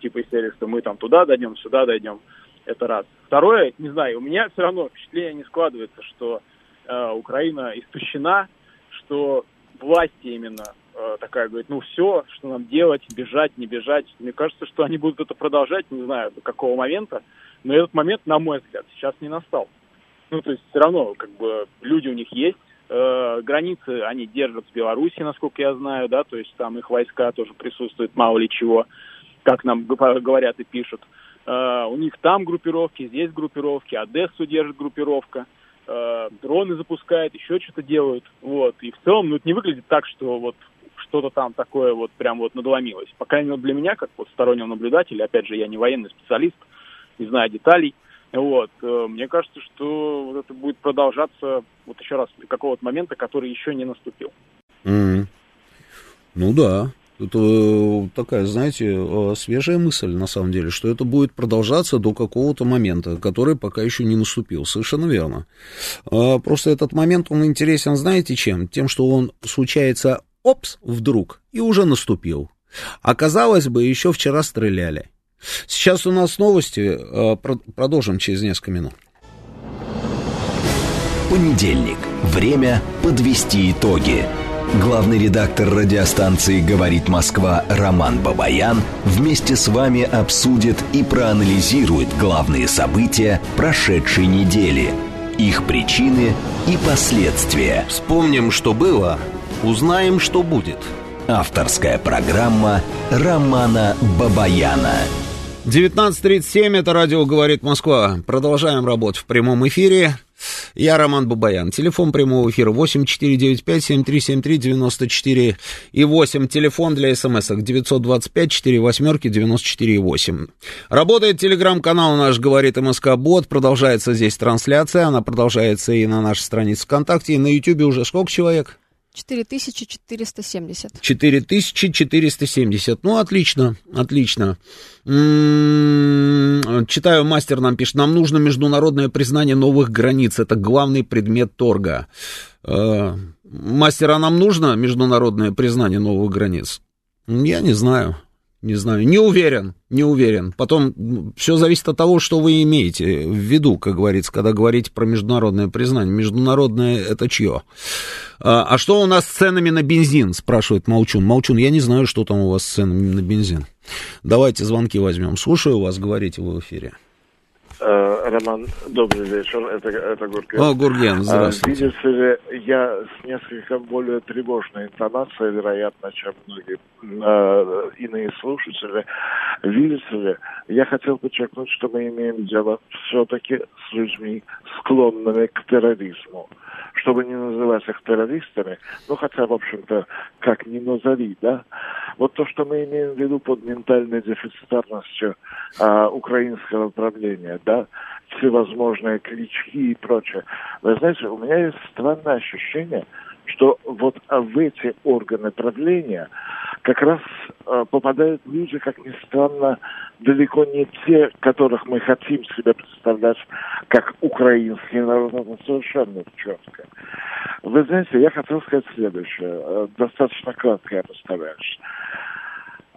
типа из серии, что мы там туда дойдем, сюда дойдем, это раз. Второе, не знаю, у меня все равно впечатление не складывается, что э, Украина истощена, что власти именно э, такая говорит, ну все, что нам делать, бежать, не бежать. Мне кажется, что они будут это продолжать, не знаю до какого момента, но этот момент, на мой взгляд, сейчас не настал. Ну, то есть все равно, как бы, люди у них есть, э, границы они держат с Беларуси, насколько я знаю, да, то есть там их войска тоже присутствуют, мало ли чего, как нам говорят и пишут. Э, у них там группировки, здесь группировки, Одессу держит группировка э, дроны запускают, еще что-то делают, вот, и в целом, ну, это не выглядит так, что вот что-то там такое вот прям вот надломилось. По крайней мере, для меня, как вот стороннего наблюдателя, опять же, я не военный специалист, не знаю деталей, вот, э, мне кажется, что вот это будет продолжаться, вот еще раз, до какого-то момента, который еще не наступил. Mm-hmm. Ну да, это э, такая, знаете, э, свежая мысль, на самом деле, что это будет продолжаться до какого-то момента, который пока еще не наступил. Совершенно верно. А, просто этот момент, он интересен, знаете, чем? Тем, что он случается, опс, вдруг, и уже наступил. Оказалось бы, еще вчера стреляли. Сейчас у нас новости, э, продолжим через несколько минут. Понедельник. Время подвести итоги. Главный редактор радиостанции «Говорит Москва» Роман Бабаян вместе с вами обсудит и проанализирует главные события прошедшей недели, их причины и последствия. Вспомним, что было, узнаем, что будет. Авторская программа Романа Бабаяна. 19.37, это радио «Говорит Москва». Продолжаем работать в прямом эфире. Я Роман Бабаян. Телефон прямого эфира 8495-7373-94 и 8. Телефон для смс-ок 925 4 восьмерки 94 8. Работает телеграм-канал наш «Говорит МСК Бот». Продолжается здесь трансляция. Она продолжается и на нашей странице ВКонтакте. И на Ютьюбе уже сколько человек? 4470. 4470. Ну, отлично, отлично. М-м-м, читаю, мастер нам пишет, нам нужно международное признание новых границ. Это главный предмет торга. Э, мастер, а нам нужно международное признание новых границ? Я не знаю. Не знаю, не уверен, не уверен. Потом все зависит от того, что вы имеете в виду, как говорится, когда говорите про международное признание. Международное это чье? А, а что у нас с ценами на бензин, спрашивает Молчун. Молчун, я не знаю, что там у вас с ценами на бензин. Давайте звонки возьмем. Слушаю вас, говорите вы в эфире. Э, Роман, добрый вечер, это, это Гурген. О, Гурген, э, здравствуйте. Видите ли, я с несколько более тревожной интонацией, вероятно, чем многие э, иные слушатели. Видите ли, я хотел подчеркнуть, что мы имеем дело все-таки с людьми, склонными к терроризму чтобы не называть их террористами, ну хотя, в общем-то, как ни назови, да, вот то, что мы имеем в виду под ментальной дефицитарностью а, украинского правления, да, всевозможные клички и прочее. Вы знаете, у меня есть странное ощущение, что вот в эти органы правления как раз э, попадают люди, как ни странно, далеко не те, которых мы хотим себе представлять как украинский народ, это совершенно четко. Вы знаете, я хотел сказать следующее, э, достаточно кратко я постараюсь.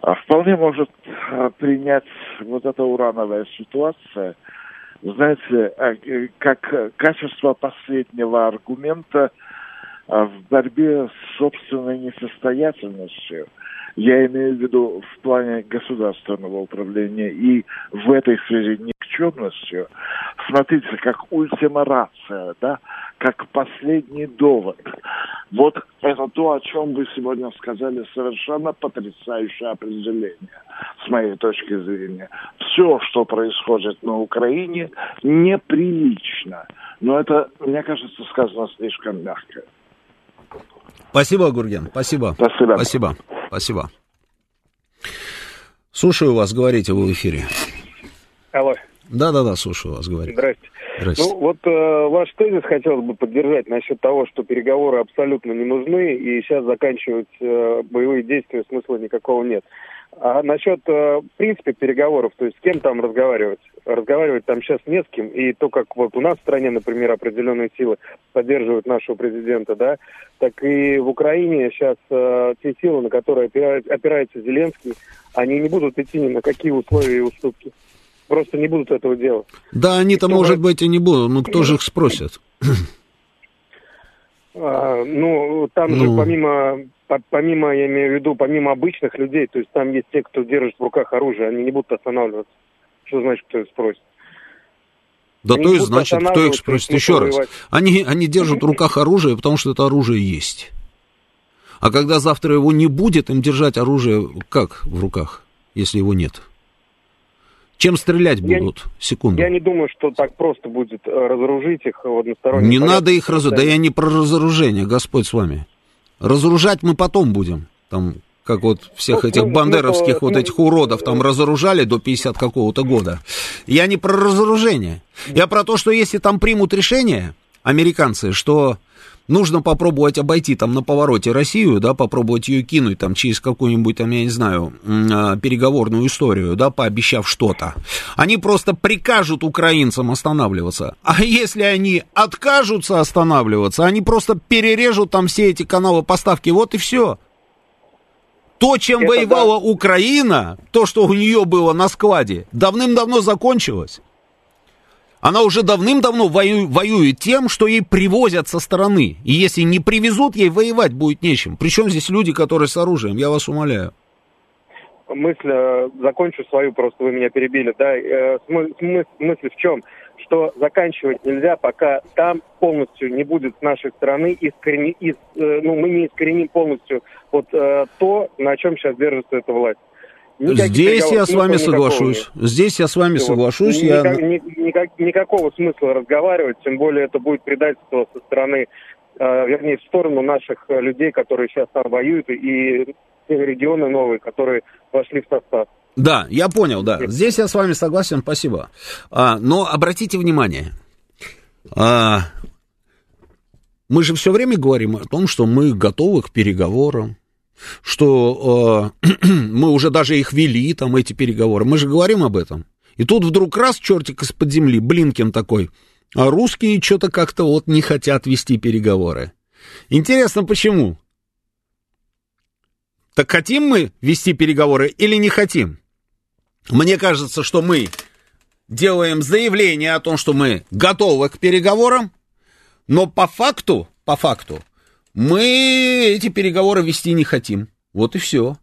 А вполне может э, принять вот эта урановая ситуация, знаете, э, как качество последнего аргумента в борьбе с собственной несостоятельностью – я имею в виду в плане государственного управления и в этой связи никчемностью. Смотрите, как ультимарация, да, как последний довод. Вот это то, о чем вы сегодня сказали, совершенно потрясающее определение, с моей точки зрения. Все, что происходит на Украине, неприлично. Но это, мне кажется, сказано слишком мягко. Спасибо, Гурген, спасибо. Спасибо. Спасибо. Спасибо. Слушаю вас, говорите, вы в эфире. Алло. Да-да-да, слушаю вас, говорите. Здрасте. Здрасте. Ну, вот э, ваш тезис хотелось бы поддержать насчет того, что переговоры абсолютно не нужны, и сейчас заканчивать э, боевые действия смысла никакого нет. А насчет, э, в принципе, переговоров, то есть с кем там разговаривать? Разговаривать там сейчас не с кем, и то, как вот у нас в стране, например, определенные силы поддерживают нашего президента, да, так и в Украине сейчас э, те силы, на которые опирает, опирается Зеленский, они не будут идти ни на какие условия и уступки. Просто не будут этого делать. Да, они-то, может быть, и не будут, но кто же их спросит? А, ну, там ну. же помимо помимо, я имею в виду, помимо обычных людей, то есть там есть те, кто держит в руках оружие, они не будут останавливаться. Что значит, кто их спросит? Да они то и значит, кто их спросит. Еще раз. Они, они держат в руках оружие, потому что это оружие есть. А когда завтра его не будет, им держать оружие как в руках, если его нет? Чем стрелять будут? Я, Секунду. Я не думаю, что так просто будет э, разоружить их в одностороннем Не порядке. надо их разоружить. Да я не про разоружение, Господь с вами. Разоружать мы потом будем. Там, как вот всех ну, этих ну, бандеровских ну, вот ну, этих уродов там разоружали до 50 какого-то года. Я не про разоружение. Я про то, что если там примут решение, американцы, что нужно попробовать обойти там на повороте Россию, да, попробовать ее кинуть там через какую-нибудь там, я не знаю, а, переговорную историю, да, пообещав что-то. Они просто прикажут украинцам останавливаться. А если они откажутся останавливаться, они просто перережут там все эти каналы поставки, вот и все. То, чем Это воевала да. Украина, то, что у нее было на складе, давным-давно закончилось. Она уже давным-давно воюет, тем, что ей привозят со стороны. И если не привезут, ей воевать будет нечем. Причем здесь люди, которые с оружием, я вас умоляю. Мысль, э, закончу свою, просто вы меня перебили, да, э, мысль в чем? Что заканчивать нельзя, пока там полностью не будет с нашей стороны искорени, э, ну, мы не искореним полностью вот то, на чем сейчас держится эта власть. Никаких Здесь я с вами соглашусь. Нет. Здесь я с вами вот. соглашусь. Никак, я... никак, никакого смысла разговаривать, тем более это будет предательство со стороны, э, вернее, в сторону наших людей, которые сейчас там воюют, и те регионы новые, которые вошли в состав. Да, я понял, да. Здесь я с вами согласен, спасибо. А, но обратите внимание, а, мы же все время говорим о том, что мы готовы к переговорам, что э, мы уже даже их вели, там, эти переговоры. Мы же говорим об этом. И тут вдруг раз чертик из-под земли, Блинкин такой, а русские что-то как-то вот не хотят вести переговоры. Интересно, почему? Так хотим мы вести переговоры или не хотим? Мне кажется, что мы делаем заявление о том, что мы готовы к переговорам, но по факту, по факту, мы эти переговоры вести не хотим. Вот и все.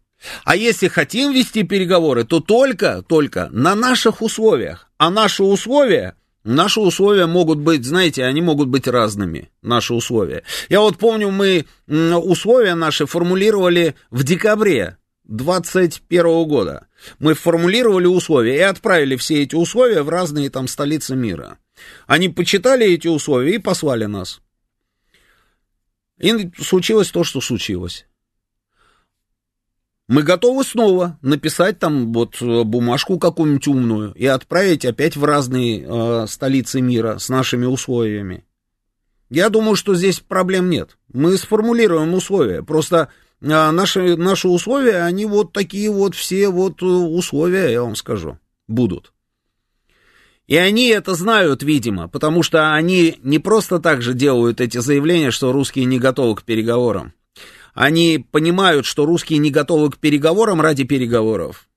А если хотим вести переговоры, то только, только на наших условиях. А наши условия, наши условия могут быть, знаете, они могут быть разными, наши условия. Я вот помню, мы условия наши формулировали в декабре 2021 года. Мы формулировали условия и отправили все эти условия в разные там столицы мира. Они почитали эти условия и послали нас. И случилось то, что случилось. Мы готовы снова написать там вот э, бумажку какую-нибудь умную и отправить опять в разные э, столицы мира с нашими условиями. Я думаю, что здесь проблем нет. Мы сформулируем условия. Просто э, наши, наши условия, они вот такие вот все вот э, условия, я вам скажу, будут. И они это знают, видимо, потому что они не просто так же делают эти заявления, что русские не готовы к переговорам. Они понимают, что русские не готовы к переговорам ради переговоров.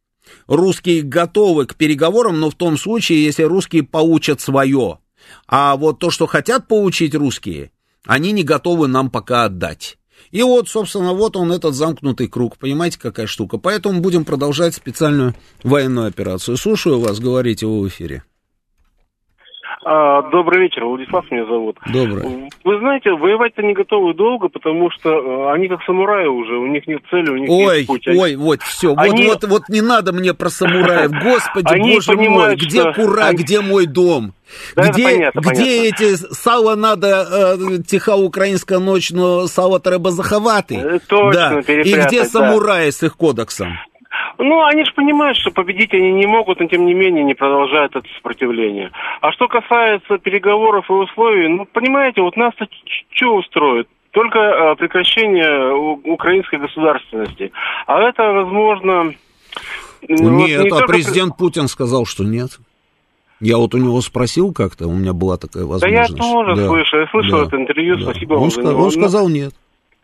Русские готовы к переговорам, но в том случае, если русские получат свое. А вот то, что хотят получить русские, они не готовы нам пока отдать. И вот, собственно, вот он, этот замкнутый круг. Понимаете, какая штука? Поэтому будем продолжать специальную военную операцию. Слушаю вас, говорите вы в эфире. А, добрый вечер, Владислав меня зовут. Добрый. Вы знаете, воевать-то не готовы долго, потому что э, они как самураи уже, у них нет цели, у них ой, нет путь. Ой, вот, все, они... вот, вот, вот не надо мне про самураев, господи, они боже мой, где что... кура, они... где мой дом? Да, где понятно, где понятно. эти сало надо э, тиха українська ночь, но сало треба заховати? Э, Точно, да. И где да. самураи с их кодексом? Ну, они же понимают, что победить они не могут, но тем не менее не продолжают это сопротивление. А что касается переговоров и условий, ну, понимаете, вот нас-то что устроит? Только э, прекращение украинской государственности. А это, возможно... Ну, нет, вот не а только... президент Путин сказал, что нет. Я вот у него спросил как-то, у меня была такая возможность. Да я тоже да. слышал, я слышал да. это интервью, да. спасибо он вам за него. Он сказал нет.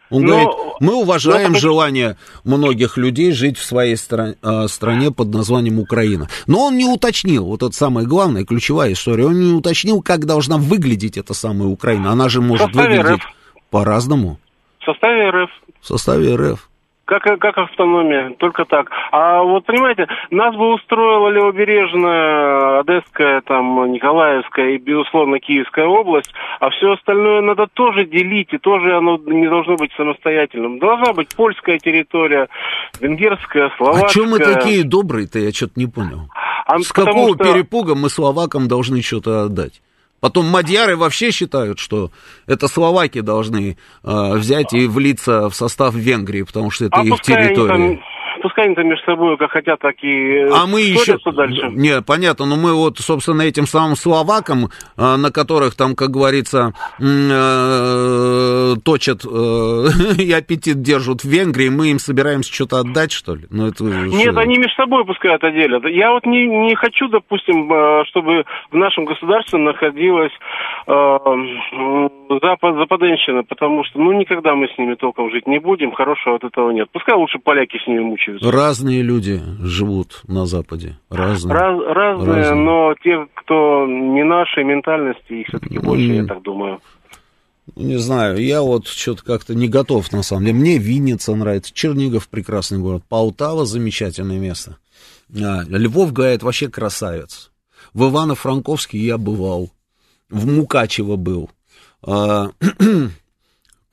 Он но, говорит, мы уважаем но... желание многих людей жить в своей стра- э, стране под названием Украина. Но он не уточнил, вот это самая главная, ключевая история, он не уточнил, как должна выглядеть эта самая Украина. Она же может выглядеть РФ. по-разному. В составе РФ. В составе РФ. Как, как автономия, только так. А вот, понимаете, нас бы устроила Левобережная, Одесская, там, Николаевская и, безусловно, Киевская область, а все остальное надо тоже делить, и тоже оно не должно быть самостоятельным. Должна быть польская территория, венгерская, словацкая. А чем мы такие добрые-то, я что-то не понял. А С какого что... перепуга мы словакам должны что-то отдать? Потом мадьяры вообще считают, что это словаки должны э, взять и влиться в состав Венгрии, потому что это а их территория. Там, пускай они там между собой как хотят, так и А мы еще... дальше. Не, понятно, но мы вот, собственно, этим самым словакам, э, на которых там, как говорится, э, точат э, и аппетит держат в Венгрии, мы им собираемся что-то отдать, что ли? Ну, это, Нет, они между собой пускай это делят. Я вот не, не хочу, допустим, э, чтобы в нашем государстве находилась э, запад, западенщина, потому что, ну, никогда мы с ними толком жить не будем, хорошего от этого нет. Пускай лучше поляки с ними мучаются. Разные люди живут на Западе, разные. Раз, разные, разные, но те, кто не нашей ментальности, их все-таки больше, mm. я так думаю. Не знаю, я вот что-то как-то не готов, на самом деле. Мне Винница нравится, Чернигов прекрасный город, Полтава замечательное место. А, Львов, говорят, вообще красавец. В Ивано-Франковске я бывал, в Мукачево был. А,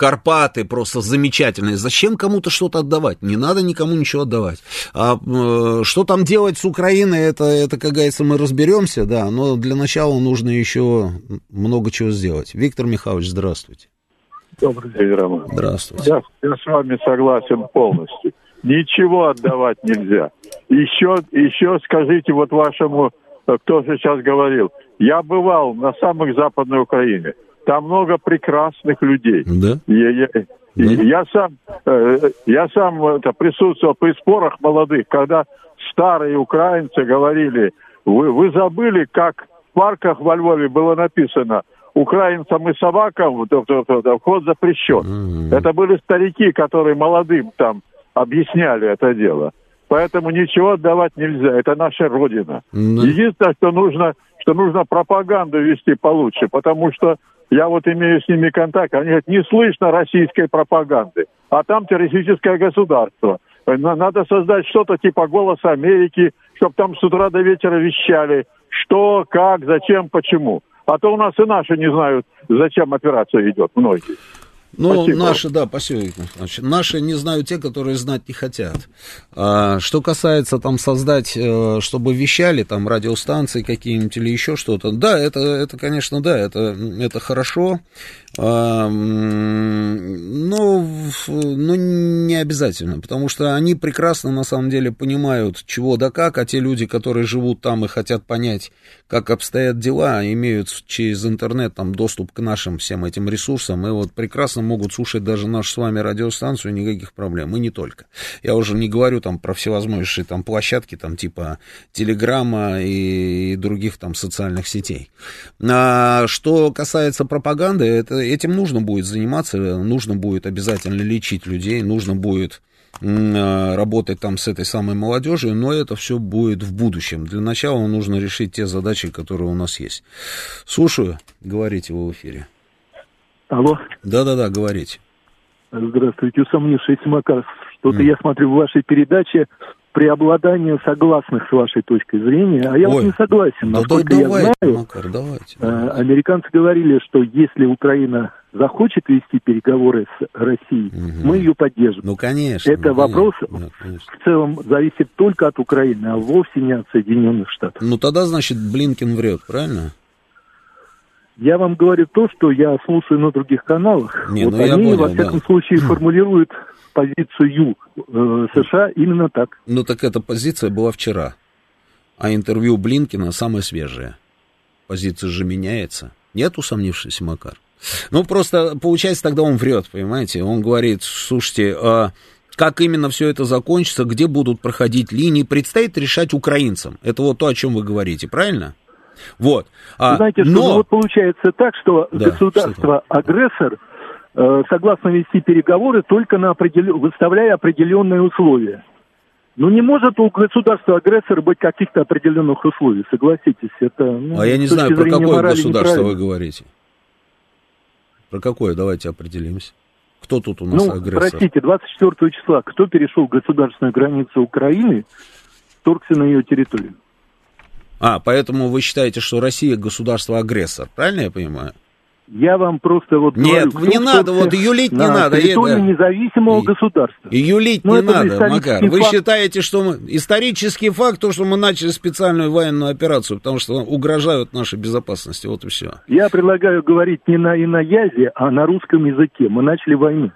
Карпаты просто замечательные. Зачем кому-то что-то отдавать? Не надо никому ничего отдавать. А э, что там делать с Украиной, это, это, как говорится, мы разберемся, да, но для начала нужно еще много чего сделать. Виктор Михайлович, здравствуйте. Добрый день, Роман. Здравствуйте. Я, я с вами согласен полностью. Ничего отдавать нельзя. Еще, еще скажите вот вашему, кто же сейчас говорил, я бывал на самых западной Украине. Там много прекрасных людей. Да? Я, я, да? я сам, э, я сам это, присутствовал при спорах молодых, когда старые украинцы говорили, вы, вы забыли, как в парках во Львове было написано, украинцам и собакам вход запрещен. Mm-hmm. Это были старики, которые молодым там объясняли это дело. Поэтому ничего отдавать нельзя. Это наша родина. Mm-hmm. Единственное, что нужно, что нужно пропаганду вести получше, потому что я вот имею с ними контакт, они говорят, не слышно российской пропаганды, а там террористическое государство. Надо создать что-то типа «Голоса Америки», чтобы там с утра до вечера вещали, что, как, зачем, почему. А то у нас и наши не знают, зачем операция идет, многие. Ну, Спасибо. наши, да, спасибо, Михайлович. Наши не знают те, которые знать не хотят. А, что касается там создать, э, чтобы вещали там радиостанции какие-нибудь или еще что-то, да, это, это конечно, да, это, это хорошо. А, но, но не обязательно, потому что они прекрасно на самом деле понимают, чего да как, а те люди, которые живут там и хотят понять, как обстоят дела, имеют через интернет там доступ к нашим всем этим ресурсам, и вот прекрасно могут слушать даже нашу с вами радиостанцию, никаких проблем, и не только. Я уже не говорю там про всевозможные там площадки, там типа Телеграма и других там социальных сетей. А что касается пропаганды, это, этим нужно будет заниматься, нужно будет обязательно лечить людей, нужно будет а, работать там с этой самой молодежью, но это все будет в будущем. Для начала нужно решить те задачи, которые у нас есть. Слушаю, говорите вы в эфире. Алло, Да-да-да, говорите. здравствуйте, усомнившийся Макар. Что-то М. я смотрю в вашей передаче преобладание согласных с вашей точкой зрения, а я вот Ой, не согласен. Да, да, Насколько я давайте, знаю, Макар, давайте. э, американцы говорили, что если Украина захочет вести переговоры с Россией, Мгм. мы ее поддержим. Ну, конечно. Это ну, вопрос конечно, да, конечно. в целом зависит только от Украины, а вовсе не от Соединенных Штатов. Ну, тогда, значит, Блинкин врет, правильно? Я вам говорю то, что я слушаю на других каналах. Не, вот ну я они, понял, во всяком да. случае, формулируют позицию э, США именно так. Ну, так эта позиция была вчера. А интервью Блинкина самое свежее. Позиция же меняется. Нет усомнившийся Макар? Ну, просто получается, тогда он врет, понимаете? Он говорит, слушайте, а как именно все это закончится, где будут проходить линии, предстоит решать украинцам. Это вот то, о чем вы говорите, правильно? Вот. А, знаете, что но... ну, вот получается так, что Да, государство-агрессор э, согласно вести переговоры только на определен... выставляя определенные условия. Ну, не может у государства-агрессора быть каких-то определенных условий, согласитесь. Это, ну, а я не знаю, про какое государство вы говорите. Про какое? Давайте определимся. Кто тут у нас Ну, агрессор? простите, 24 числа кто перешел государственную границу Украины, вторгся на ее территорию? А, поэтому вы считаете, что Россия государство-агрессор, правильно я понимаю? Я вам просто вот Нет, говорю, не надо, вот юлить не на надо, это- независимого И- государства. Юлить Ну, не надо, Макар. Вы факт. считаете, что мы... Исторический факт, то, что мы начали специальную военную операцию, потому что угрожают нашей безопасности, вот и все. Я предлагаю говорить не на иноязе, а на русском языке. Мы начали войну.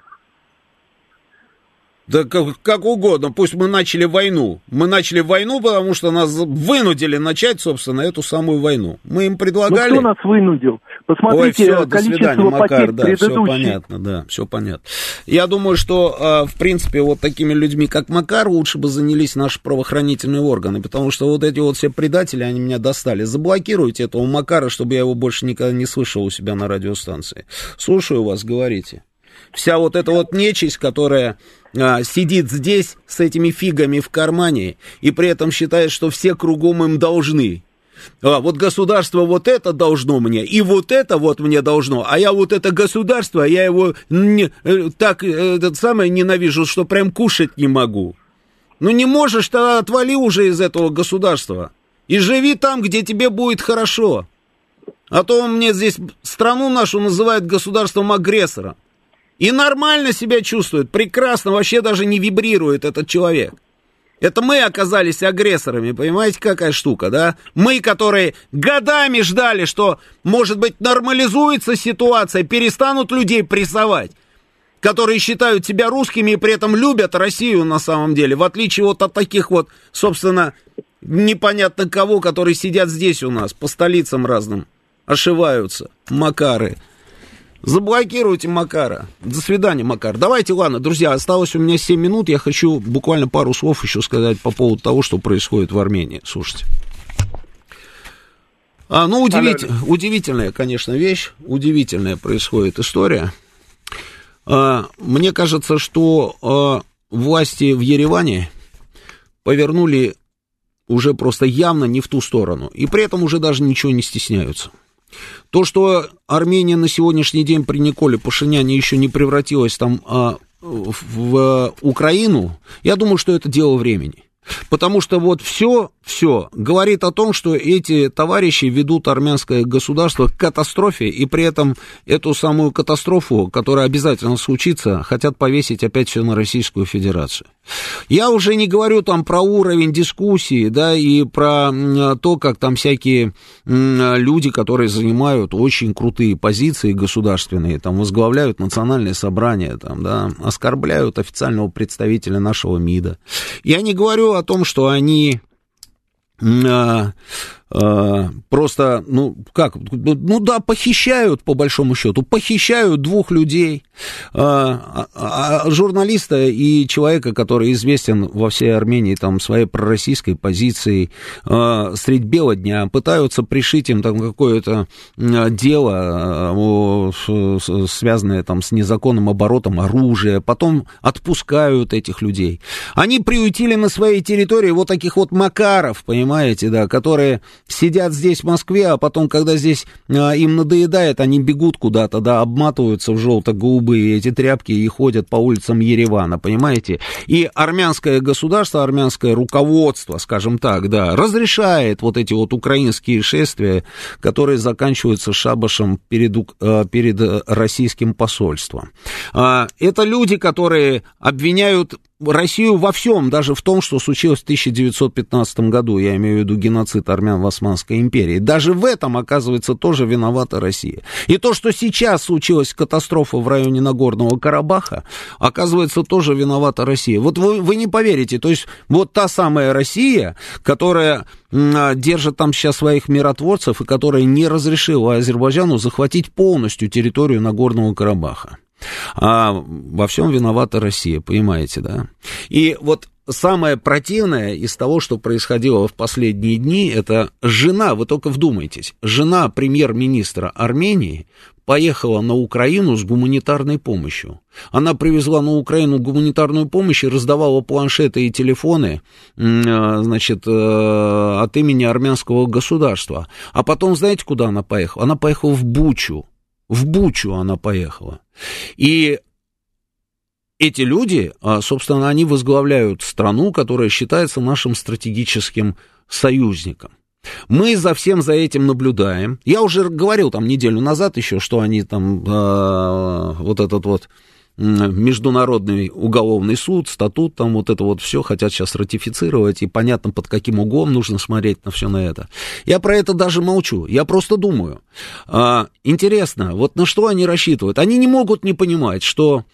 Да как, как угодно, пусть мы начали войну. Мы начали войну, потому что нас вынудили начать, собственно, эту самую войну. Мы им Ну, предлагали... кто нас вынудил? Ой, Посмотрите все, до свидания, Макар, да, все понятно, да, все понятно. Я думаю, что, а, в принципе, вот такими людьми, как Макар, лучше бы занялись наши правоохранительные органы, потому что вот эти вот все предатели, они меня достали. Заблокируйте этого Макара, чтобы я его больше никогда не слышал у себя на радиостанции. Слушаю вас, говорите. Вся вот эта вот нечисть, которая а, сидит здесь с этими фигами в кармане и при этом считает, что все кругом им должны. А, вот государство вот это должно мне, и вот это вот мне должно, а я вот это государство, я его не- э, так э, этот самое ненавижу, что прям кушать не могу. Ну не можешь, то отвали уже из этого государства и живи там, где тебе будет хорошо. А то он мне здесь страну нашу называет государством агрессора. И нормально себя чувствует, прекрасно, вообще даже не вибрирует этот человек. Это мы оказались агрессорами, понимаете, какая штука, да? Мы, которые годами ждали, что, может быть, нормализуется ситуация, перестанут людей прессовать, которые считают себя русскими и при этом любят Россию на самом деле, в отличие вот от таких вот, собственно, непонятно кого, которые сидят здесь у нас, по столицам разным, ошиваются, Макары. Заблокируйте Макара. До свидания, Макар. Давайте, ладно, друзья, осталось у меня 7 минут. Я хочу буквально пару слов еще сказать по поводу того, что происходит в Армении. Слушайте. А, ну, удивитель, удивительная, конечно, вещь. Удивительная происходит история. А, мне кажется, что а, власти в Ереване повернули уже просто явно не в ту сторону. И при этом уже даже ничего не стесняются. То, что Армения на сегодняшний день при Николе Пашиняне еще не превратилась там а, в, в Украину, я думаю, что это дело времени. Потому что вот все, все, говорит о том, что эти товарищи ведут армянское государство к катастрофе, и при этом эту самую катастрофу, которая обязательно случится, хотят повесить опять все на Российскую Федерацию. Я уже не говорю там про уровень дискуссии, да, и про то, как там всякие люди, которые занимают очень крутые позиции государственные, там возглавляют национальное собрание, там, да, оскорбляют официального представителя нашего МИДа. Я не говорю о том, что они просто, ну, как, ну да, похищают, по большому счету, похищают двух людей, а, а, а, журналиста и человека, который известен во всей Армении там своей пророссийской позицией, а, средь бела дня пытаются пришить им там какое-то дело, а, связанное там с незаконным оборотом оружия, потом отпускают этих людей. Они приютили на своей территории вот таких вот макаров, понимаете, да, которые сидят здесь, в Москве, а потом, когда здесь а, им надоедает, они бегут куда-то, да, обматываются в желто-голубые эти тряпки и ходят по улицам Еревана, понимаете? И армянское государство, армянское руководство, скажем так, да, разрешает вот эти вот украинские шествия, которые заканчиваются шабашем перед, а, перед российским посольством. А, это люди, которые обвиняют Россию во всем, даже в том, что случилось в 1915 году, я имею в виду геноцид армян в Османской империи. Даже в этом, оказывается, тоже виновата Россия. И то, что сейчас случилась катастрофа в районе Нагорного Карабаха, оказывается, тоже виновата Россия. Вот вы, вы не поверите, то есть вот та самая Россия, которая держит там сейчас своих миротворцев и которая не разрешила Азербайджану захватить полностью территорию Нагорного Карабаха. А во всем виновата Россия, понимаете, да? И вот самое противное из того, что происходило в последние дни, это жена, вы только вдумайтесь, жена премьер-министра Армении поехала на Украину с гуманитарной помощью. Она привезла на Украину гуманитарную помощь и раздавала планшеты и телефоны, э, значит, э, от имени армянского государства. А потом, знаете, куда она поехала? Она поехала в Бучу. В Бучу она поехала. И эти люди, а, собственно, они возглавляют страну, которая считается нашим стратегическим союзником. Мы за всем за этим наблюдаем. Я уже говорил там неделю назад еще, что они там э, вот этот вот Международный уголовный суд, статут, там вот это вот все хотят сейчас ратифицировать, и понятно, под каким углом нужно смотреть на все на это. Я про это даже молчу, я просто думаю. А, интересно, вот на что они рассчитывают? Они не могут не понимать, что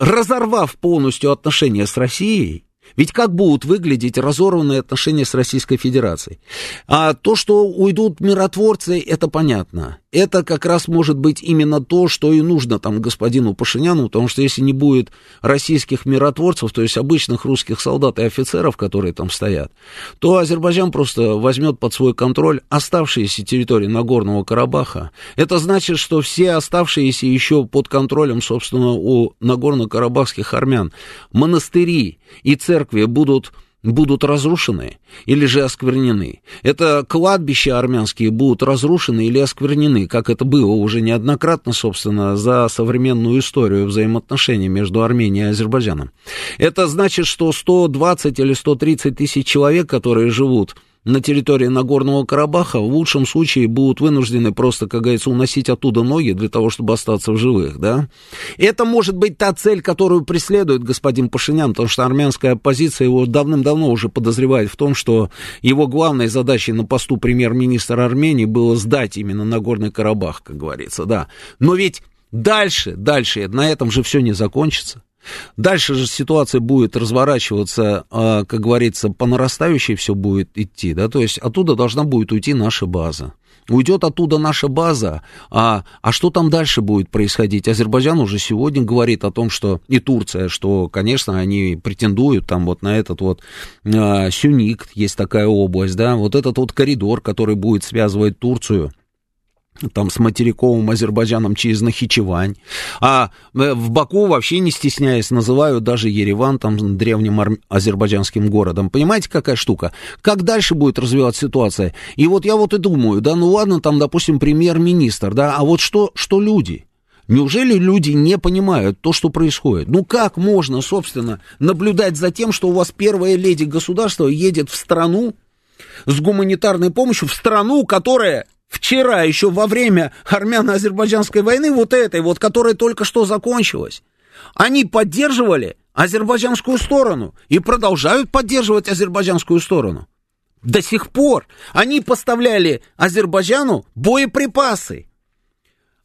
разорвав полностью отношения с Россией, ведь как будут выглядеть разорванные отношения с Российской Федерацией? А то, что уйдут миротворцы, это понятно это как раз может быть именно то, что и нужно там господину Пашиняну, потому что если не будет российских миротворцев, то есть обычных русских солдат и офицеров, которые там стоят, то Азербайджан просто возьмет под свой контроль оставшиеся территории Нагорного Карабаха. Это значит, что все оставшиеся еще под контролем, собственно, у Нагорно-Карабахских армян монастыри и церкви будут будут разрушены или же осквернены. Это кладбища армянские будут разрушены или осквернены, как это было уже неоднократно, собственно, за современную историю взаимоотношений между Арменией и Азербайджаном. Это значит, что 120 или 130 тысяч человек, которые живут на территории Нагорного Карабаха в лучшем случае будут вынуждены просто, как говорится, уносить оттуда ноги для того, чтобы остаться в живых, да. Это может быть та цель, которую преследует господин Пашинян, потому что армянская оппозиция его давным-давно уже подозревает в том, что его главной задачей на посту премьер-министра Армении было сдать именно Нагорный Карабах, как говорится, да. Но ведь дальше, дальше, на этом же все не закончится. Дальше же ситуация будет разворачиваться, а, как говорится, по нарастающей все будет идти, да, то есть оттуда должна будет уйти наша база. Уйдет оттуда наша база, а, а что там дальше будет происходить? Азербайджан уже сегодня говорит о том, что и Турция, что, конечно, они претендуют там вот на этот вот а, Сюник, есть такая область, да, вот этот вот коридор, который будет связывать Турцию там с материковым Азербайджаном через Нахичевань. А э, в Баку вообще не стесняясь называют даже Ереван там древним ар- азербайджанским городом. Понимаете, какая штука? Как дальше будет развиваться ситуация? И вот я вот и думаю, да, ну ладно, там, допустим, премьер-министр, да, а вот что, что люди? Неужели люди не понимают то, что происходит? Ну как можно, собственно, наблюдать за тем, что у вас первая леди государства едет в страну с гуманитарной помощью, в страну, которая вчера, еще во время армяно-азербайджанской войны, вот этой вот, которая только что закончилась, они поддерживали азербайджанскую сторону и продолжают поддерживать азербайджанскую сторону. До сих пор они поставляли Азербайджану боеприпасы.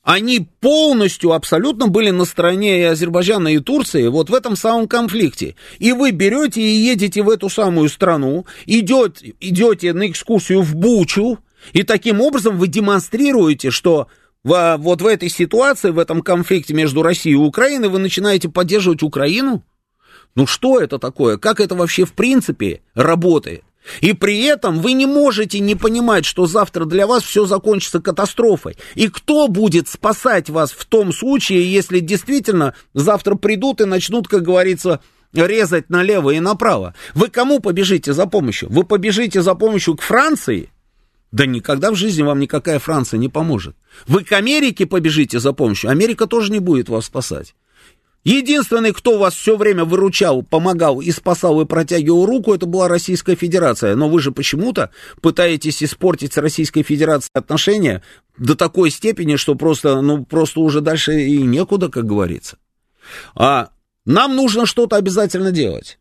Они полностью, абсолютно были на стороне и Азербайджана, и Турции вот в этом самом конфликте. И вы берете и едете в эту самую страну, идете, идете на экскурсию в Бучу, и таким образом вы демонстрируете, что в, вот в этой ситуации, в этом конфликте между Россией и Украиной вы начинаете поддерживать Украину? Ну что это такое? Как это вообще в принципе работает? И при этом вы не можете не понимать, что завтра для вас все закончится катастрофой. И кто будет спасать вас в том случае, если действительно завтра придут и начнут, как говорится, резать налево и направо? Вы кому побежите за помощью? Вы побежите за помощью к Франции? Да никогда в жизни вам никакая Франция не поможет. Вы к Америке побежите за помощью, Америка тоже не будет вас спасать. Единственный, кто вас все время выручал, помогал и спасал и протягивал руку, это была Российская Федерация. Но вы же почему-то пытаетесь испортить с Российской Федерацией отношения до такой степени, что просто, ну, просто уже дальше и некуда, как говорится. А нам нужно что-то обязательно делать.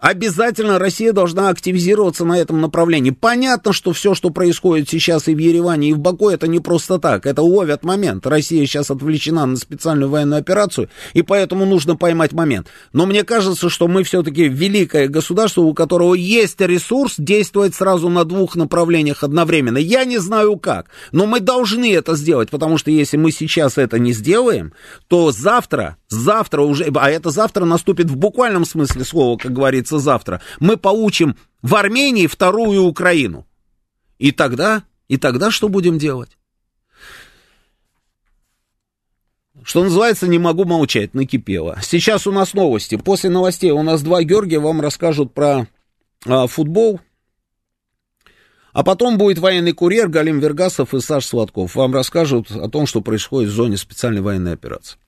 Обязательно Россия должна активизироваться на этом направлении. Понятно, что все, что происходит сейчас и в Ереване, и в Баку, это не просто так. Это ловят момент. Россия сейчас отвлечена на специальную военную операцию, и поэтому нужно поймать момент. Но мне кажется, что мы все-таки великое государство, у которого есть ресурс действовать сразу на двух направлениях одновременно. Я не знаю как, но мы должны это сделать, потому что если мы сейчас это не сделаем, то завтра, завтра уже, а это завтра наступит в буквальном смысле слова, как говорится, случится завтра, мы получим в Армении вторую Украину. И тогда, и тогда что будем делать? Что называется, не могу молчать, накипело. Сейчас у нас новости. После новостей у нас два Георгия вам расскажут про а, футбол. А потом будет военный курьер Галим Вергасов и Саш Сладков. Вам расскажут о том, что происходит в зоне специальной военной операции.